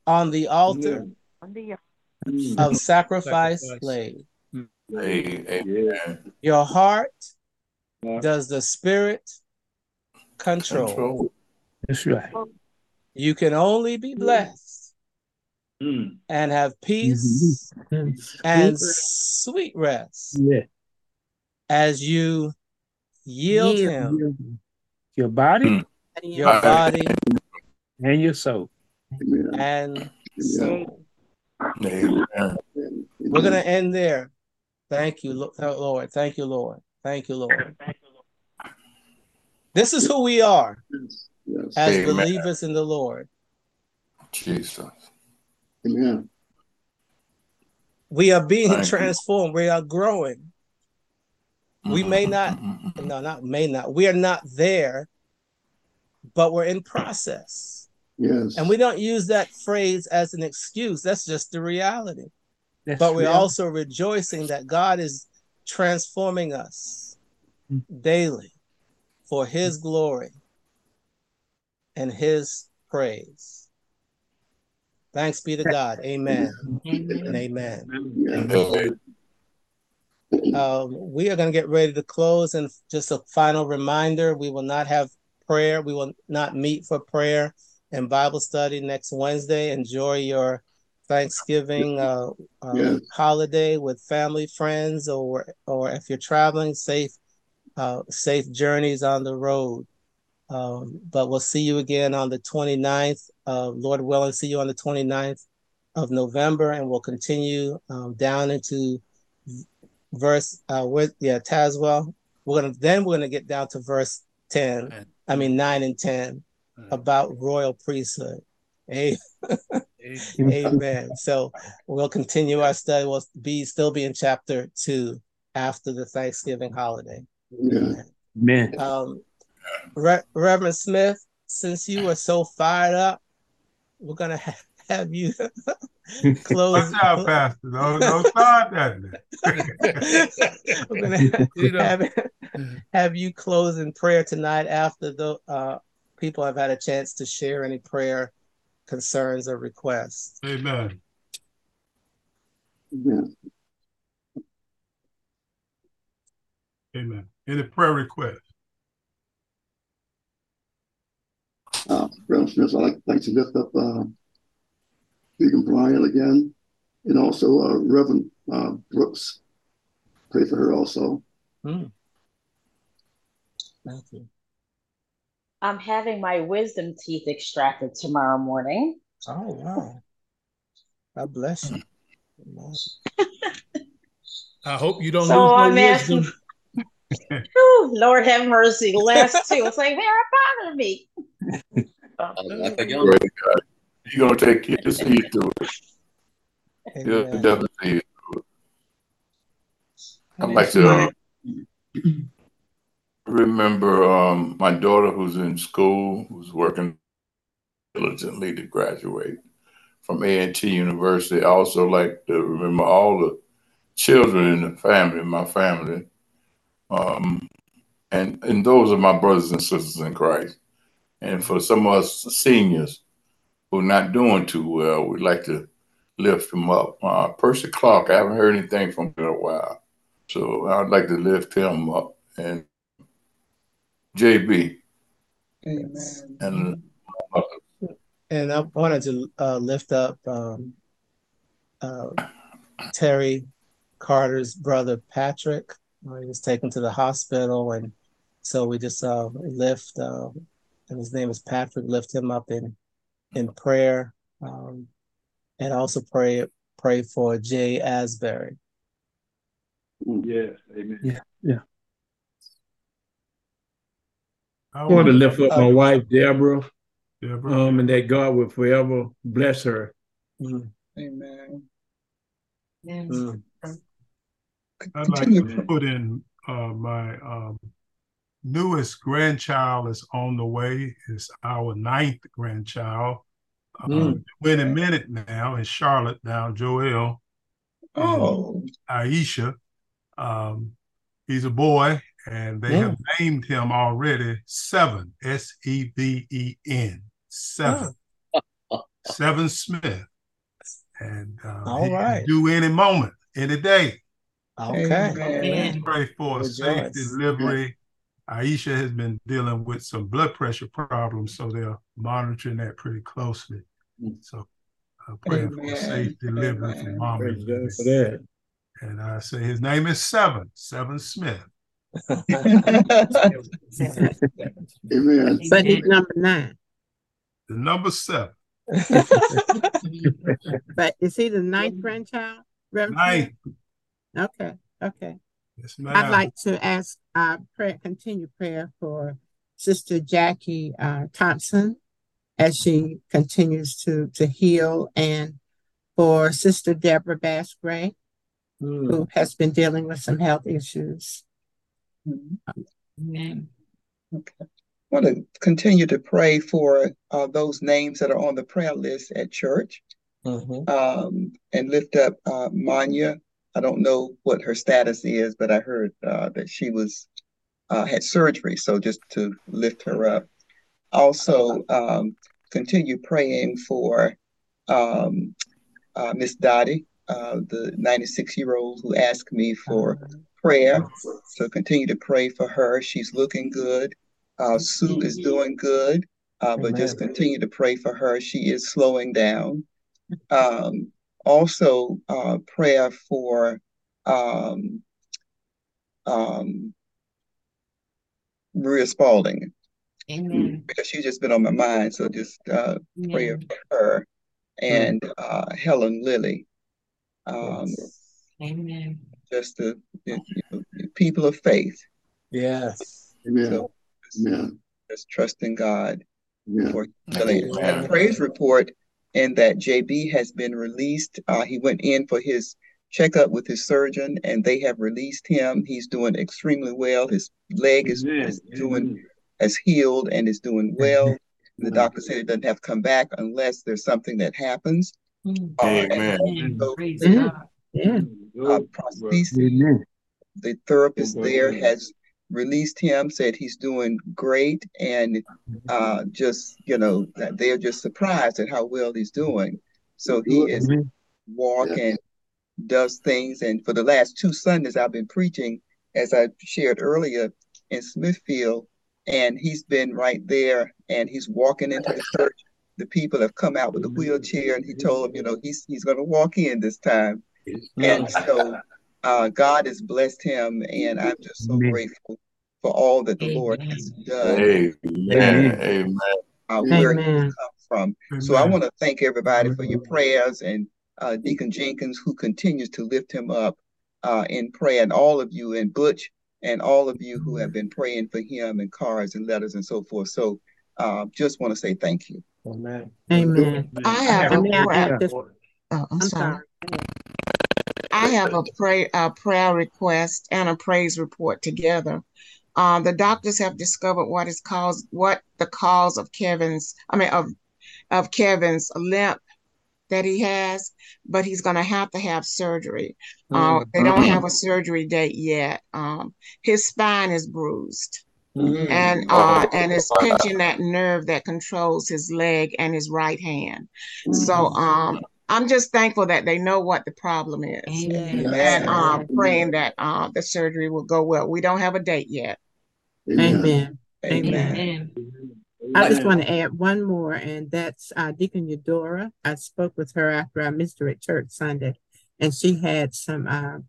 on the altar mm. of sacrifice Sacrifice. laid? Mm. Amen. Your heart does the spirit control. Control. That's right. You can only be blessed Mm. and have peace and Sweet sweet rest Yeah. as you yield Yield. him Your body your body and your soul. and soul. Amen. We're going to end there. Thank you, Lo- oh, Lord. Thank you, Lord. Thank you, Lord. This is who we are as Amen. believers in the Lord. Jesus. Amen. We are being Thank you. transformed. We are growing. We may not, no, not may not. We are not there, but we're in process. Yes. And we don't use that phrase as an excuse. That's just the reality. That's but we're real. also rejoicing that God is transforming us mm. daily for his glory and his praise. Thanks be to God. Amen. And amen. Amen. Um, we are going to get ready to close. And just a final reminder we will not have prayer. We will not meet for prayer and Bible study next Wednesday. Enjoy your Thanksgiving uh, uh, Yes. holiday with family, friends, or or if you're traveling, safe uh, safe journeys on the road. Um, but we'll see you again on the 29th. Uh, Lord willing, see you on the 29th of November, and we'll continue um, down into verse uh with yeah Tazwell. We're gonna then we're gonna get down to verse 10. I mean nine and 10 about royal priesthood. Hey, amen. So we'll continue our study. We'll be still be in chapter two after the Thanksgiving holiday. Amen. Um Re- Reverend Smith, since you were so fired up, we're gonna ha- have you close. Watch out, Pastor. Don't, don't start that. We're gonna have, have you close in prayer tonight after the uh, people have had a chance to share any prayer concerns or requests. Amen. Amen. Amen. Any prayer requests? Uh, Reverend Smith, I'd like, like to lift up uh, Deacon Brian again, and also uh, Reverend uh, Brooks. Pray for her also. Mm. Thank you. I'm having my wisdom teeth extracted tomorrow morning. Oh wow. God bless you. I hope you don't So lose no I'm asking, wisdom. Whew, Lord have mercy. The last two, it's like they're bothering me. Praise God. You're gonna take you to see you through it. You'll definitely see it. I'd like to uh, remember um, my daughter who's in school, who's working diligently to graduate from A&T University. I also like to remember all the children in the family, my family. Um, and, and those are my brothers and sisters in Christ. And for some of us seniors who are not doing too well, we'd like to lift them up. Uh, Percy Clark, I haven't heard anything from him in a while. So I'd like to lift him up. And JB Amen. and And I wanted to uh, lift up um, uh, Terry Carter's brother Patrick. Uh, he was taken to the hospital, and so we just uh, lift. Uh, and his name is Patrick. Lift him up in in prayer, um, and also pray pray for Jay Asbury. Yes, amen. Yeah, yeah. I I want to lift up Uh, my wife, Deborah, Deborah. um, and that God will forever bless her. Mm, Amen. mm. I'd like to put in uh, my um, newest grandchild is on the way. It's our ninth grandchild. Um, Mm. Win a minute now in Charlotte, now Joel. Oh. Aisha. Um, he's a boy, and they have named him already Seven, S E V E N, Seven, Seven Smith. And uh, All he right. can do any moment, any day. Okay. Let's pray for a safe delivery. Aisha has been dealing with some blood pressure problems, so they're monitoring that pretty closely. Mm. So I'm praying for Amen. safe delivery for Amen. Mama. Praise for that. And I say his name is Seven, Seven Smith. Amen. But he's number nine. The number seven. But is he the ninth grandchild? Reverend Ninth. Smith? Okay, okay. Yes, I'd like to ask uh prayer, continue prayer for Sister Jackie uh Thompson as she continues to to heal and for Sister Deborah Bass Gray, Mm. who has been dealing with some health issues. Amen. Okay. I want to continue to pray for uh, those names that are on the prayer list at church Mhm. um, and lift up uh, Manya. I don't know what her status is, but I heard uh, that she was uh, had surgery, so just to lift her up. Also, um, continue praying for um, uh, Miss Dottie, uh, the 96 year old who asked me for prayer. So continue to pray for her. She's looking good. Uh, Sue is doing good, uh, but just continue to pray for her. She is slowing down. Um, also, uh, prayer for um, um, Maria Spalding Amen. because she's just been on my mind. So just uh, pray Amen. for her and uh, Helen Lilly. Um, Amen. just the, the, the people of faith. Yes. Amen. So Amen. just trust in God Amen. for healing. Amen. Praise report in that JB has been released. Uh, he went in for his checkup with his surgeon and they have released him. He's doing extremely well. His leg is, Amen. is doing has healed and is doing well. The doctor said it doesn't have to come back unless there's something that happens. Mm. Uh, so, Praise Mm. God. Yeah. uh, prosthesis, the therapist there has released him, said he's doing great, and mm-hmm. uh, just you know that they're just surprised at how well he's doing. So he is mm-hmm. walking, does things, and for the last two Sundays I've been preaching, as I shared earlier in Smithfield, and he's been right there, and he's walking into the church. The people have come out with a mm-hmm. wheelchair, and he told them, you know, he's he's going to walk in this time. And so uh, God has blessed him, and I'm just so grateful for all that the Lord has done, Amen. Amen. uh, where He's come from. So I want to thank everybody for your prayers and uh, Deacon Jenkins, who continues to lift him up uh, in prayer, and all of you, and Butch, and all of you who have been praying for him in cards and letters and so forth. So uh, just want to say thank you. Amen. Amen. I have And a I prayer. add this? Oh, I'm I'm sorry. sorry. I have a pray a prayer request and a praise report together. Uh, the doctors have discovered what is caused what the cause of Kevin's I mean of of Kevin's limp that he has, but he's gonna have to have surgery. Uh, they don't have a surgery date yet. Um, his spine is bruised. Mm. and uh and it's pinching that nerve that controls his leg and his right hand. So um I'm just thankful that they know what the problem is Amen. and um praying that uh the surgery will go well. We don't have a date yet. Amen. Amen. Amen. I just want to add one more, and that's uh, Deacon Eudora. I spoke with her after I missed her at church Sunday, and she had some uh,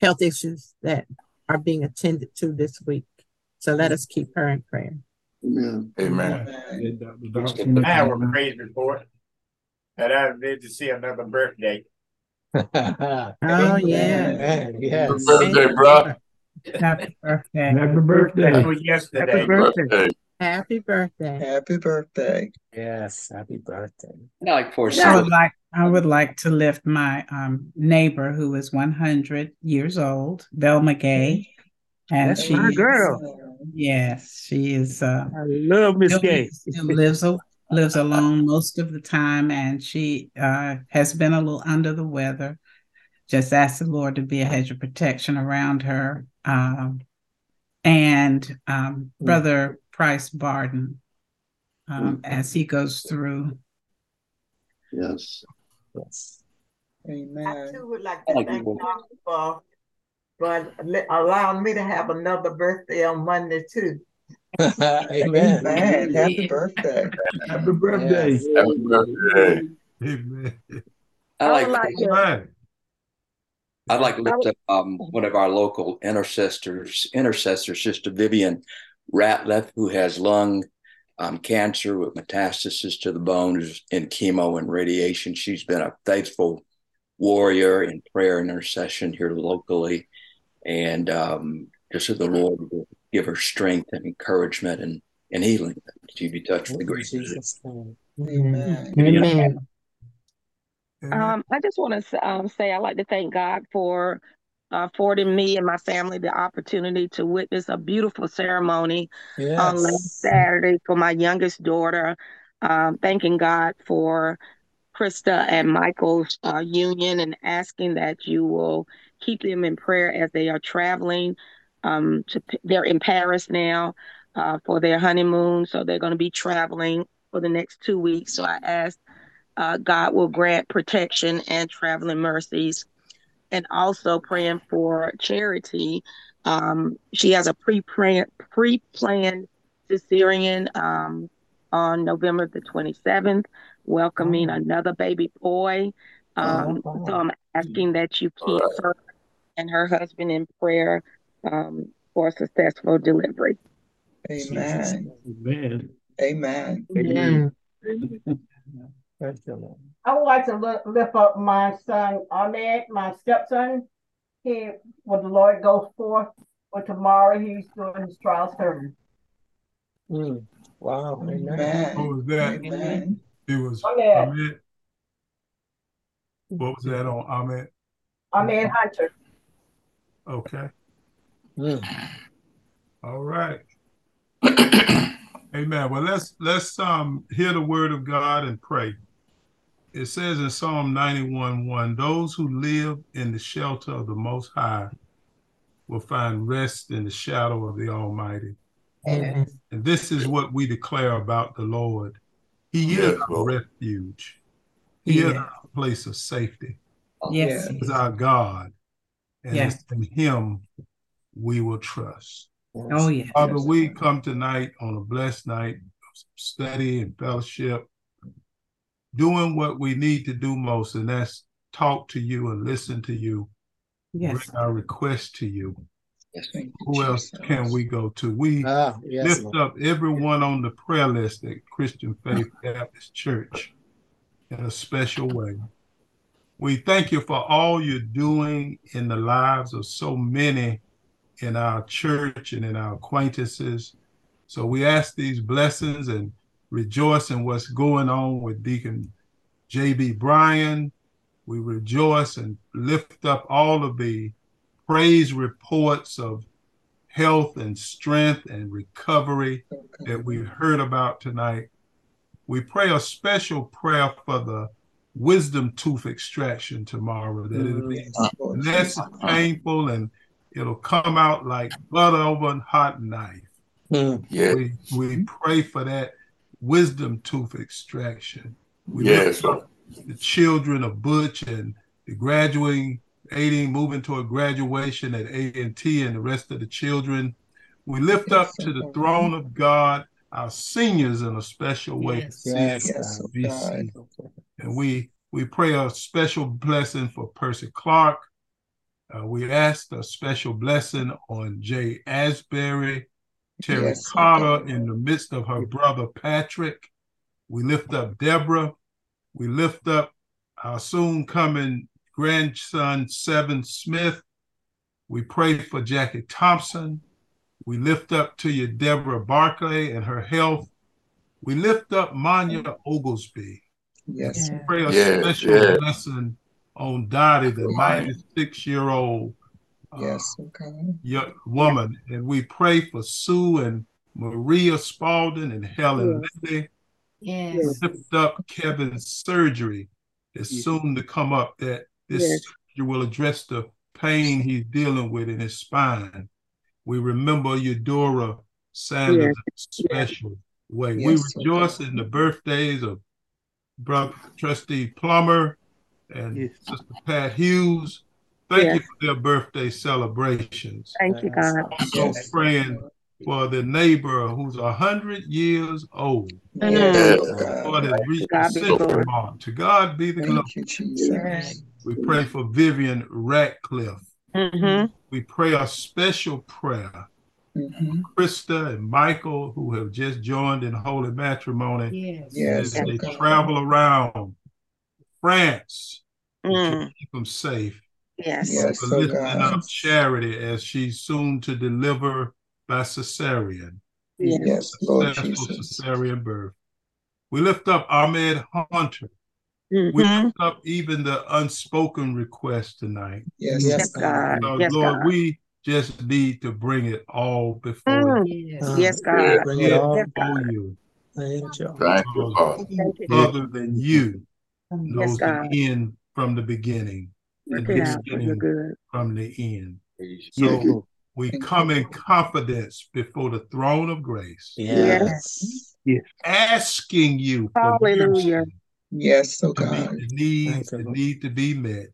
health issues that are being attended to this week. So let us keep her in prayer. Amen. Amen. I have a praise report. And I did to see another birthday. Oh, yeah. Amen. Yes. Happy birthday, bro. Happy birthday. Happy birthday. That was yesterday. Happy birthday. Happy birthday. Happy birthday. Yes. Happy birthday. Like for I would like I would like to lift my um, neighbor who is 100 years old, Velma Gay, and That's she my is- girl. Yes, she is. Uh, I love Miss still- Gay. still lives a- lives alone most of the time, and she uh, has been a little under the weather. Just ask the Lord to be a hedge of protection around her. Um, and um, Brother Price Barden, um, as he goes through. Yes. Yes. Amen. I too would like to thank God for, for allowing me to have another birthday on Monday too. Amen. Amen. Happy birthday. Happy birthday. Happy birthday. Amen. I like, like to- Amen. I'd like to lift up um, one of our local intercessors, intercessors, Sister Vivian Ratliff, who has lung um, cancer with metastasis to the bones and chemo and radiation. She's been a faithful warrior in prayer and intercession here locally. And um, just that the Lord will give her strength and encouragement and, and healing. She be touched with the grace of Jesus' name. Amen. Amen. Um, I just want to um, say I'd like to thank God for uh, affording me and my family the opportunity to witness a beautiful ceremony on last Saturday for my youngest daughter. Um, thanking God for Krista and Michael's uh, union and asking that you will keep them in prayer as they are traveling. Um, to, they're in Paris now uh, for their honeymoon, so they're going to be traveling for the next two weeks. So I asked uh, God will grant protection and traveling mercies. And also praying for Charity. Um, she has a pre-planned, cesarean um, on November the 27th, welcoming another baby boy. Um, Oh. So I'm asking that you keep her and her husband in prayer um, for a successful delivery. Amen. Amen. Amen. Amen. Thank you, Lord. I would like to lift up my son Ahmed, my stepson. He, when the Lord goes forth, for tomorrow he's doing his trial service. Mm. Wow. Amen. Amen. What was that? Amen. It was Ahmed. Ahmed. What was that on Ahmed? Ahmed Hunter. Okay. Mm. All right. Amen. Well, let's let's um hear the word of God and pray. It says in Psalm 91 1, those who live in the shelter of the Most High will find rest in the shadow of the Almighty. Amen. And this is what we declare about the Lord. He is Yes, our refuge. He is Yeah. our place of safety. Yes. He is our God. And Yes. it's in him we will trust. Oh, yes. Father, we come tonight on a blessed night of study and fellowship, doing what we need to do most, and that's talk to you and listen to you, Yes. bring our request to you. Yes. Thank you, Who else Jesus. can we go to? We Ah, yes, lift Lord. up everyone on the prayer list at Christian Faith Baptist Church in a special way. We thank you for all you're doing in the lives of so many in our church and in our acquaintances. So we ask these blessings and rejoice in what's going on with Deacon J.B. Bryan. We rejoice and lift up all of the praise reports of health and strength and recovery that we've heard about tonight. We pray a special prayer for the wisdom tooth extraction tomorrow, that it'll be mm. less painful and it'll come out like butter over a hot knife. Mm. Yes. We we pray for that wisdom tooth extraction. We Yes. lift up the children of Butch and the graduating, aiding, moving toward graduation at A&T and the rest of the children. We lift up to the throne of God our seniors in a special way. Yes. Yes, Yes, God. God. BC. And we we pray a special blessing for Percy Clark. Uh, we ask a special blessing on Jay Asbury, Terry Yes, Carter in the midst of her brother Patrick. We lift up Deborah. We lift up our soon coming grandson, Seven Smith. We pray for Jackie Thompson. We lift up to you Deborah Barclay and her health. We lift up Manya Oglesby. Yes, Yeah. Pray a Yes, special yes. blessing on Dottie, the Right. 96 year old uh, yes, woman. And we pray for Sue and Maria Spalding and Helen Lilly. Yes. Lift up Kevin's surgery. It's soon to come up that this Yes. surgery will address the pain he's dealing with in his spine. We remember Eudora Sanders in a special way. we Yes, rejoice God. in the birthdays of Brother Trustee Plummer and Yes. Sister Pat Hughes. Thank you for their birthday celebrations. Thank you, God. Also Yes. praying for the neighbor who's a hundred years old. Yes, Lord has reached God the century mark. To God be the glory. Thank you, Jesus. We pray for Vivian Ratcliffe. Mm-hmm. We pray a special prayer. Mhm. Krista and Michael, who have just joined in holy matrimony, Yes. Yes, as oh they travel around France, Mm. keep them safe. Yes. Yes, We're oh lifting God. up Charity as she's soon to deliver by cesarean. Yes. Yes, Lord Successful Jesus. cesarean birth. We lift up Ahmed Hunter. We Mm-hmm. lift up even the unspoken request tonight. Yes, Yes, Yes, God. So, Yes, Lord, God. we just need to bring it all before Mm. you. Yes. Uh, Yes, God. Bring Bring it it all. Yes, before God. you. Thank you. Thank you, Father. Thank you, Other than you Mm, yes, knows the end from the beginning, Work the it out for your beginning good. from the end. So we come in confidence before the throne of grace, Yes. yes. asking you Hallelujah. mercy Yes, oh God. the needs Thank that need to be met,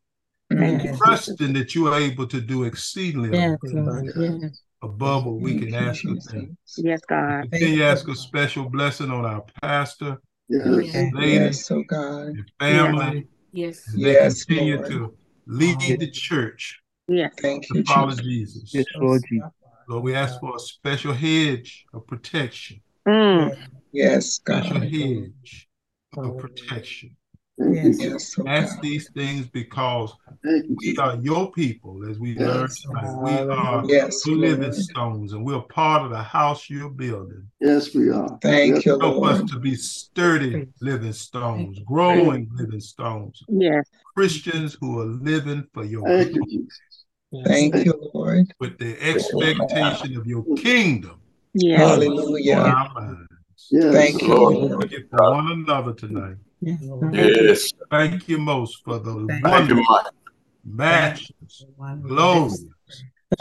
Thank you, trusting that you are able to do exceedingly Yes, abundantly Yes. above what we can ask or Jesus. Yes, God. Continue to ask a special blessing on our pastor, you. his Yes. lady, Yes, oh God. his Yes. family, Yes. as they Yes, continue Lord. to lead the church Yes. Thank to you, follow Jesus. Jesus. Lord Jesus. Lord, we ask for a special hedge of protection, Mm. Yes, special God. hedge of protection. Thank you, Yes. Yes, Ask these things because we are your people, as we learned Yes. tonight. We are Yes, living Lord. stones, and we're part of the house you're building. Yes, we are. Thank Yes, you, Help us to be sturdy living stones, growing living stones, Yes. Christians who are living for your Thank you, glory, Jesus. Thank you, Lord. with the expectation of your kingdom Yes. Hallelujah. Yes, Thank you, Lord. Lord. Thank you for one another tonight. Yes, Yes. Thank you most for the wonderful, Mike. matchless, glorious,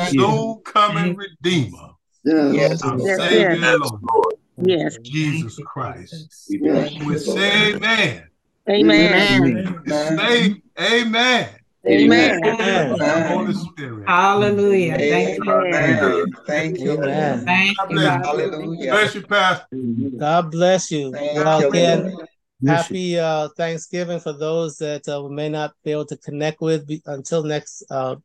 soon coming Redeemer, Yes. Yes, our Yes. Savior Yes. Lord, Yes. Jesus Christ. Yes. We you, say amen. Amen. Amen. Say amen. Amen. Amen. The Holy Spirit. Hallelujah. Thank you. Amen. Thank you, Amen. Thank God you, bless you. Hallelujah. Bless you, Pastor. God bless you. Thank Well, you, again, Lord. Happy uh, Thanksgiving for those that uh, we may not be able to connect with be- until next. Uh,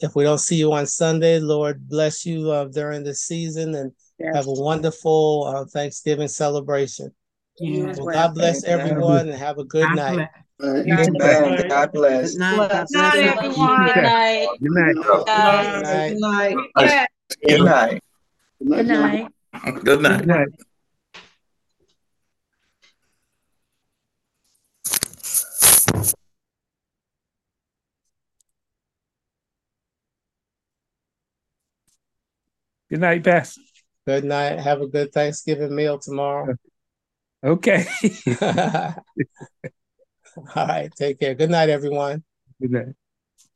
if we don't see you on Sunday, Lord bless you uh, during this season and Yes. have a wonderful uh, Thanksgiving celebration. You Well, well. God bless Thank God. everyone and have a good God night. bless. Thank Night. you. Amen. God Good bless. night. God Bless. bless Good night, everyone. Good night. Good night. Good night. Good night. Good night. Good night, Good night. Beth. Good night. night. Good night, Pastor. Good night. Have a good Thanksgiving meal tomorrow. Okay. All right. Take care. Good night, everyone. Good night.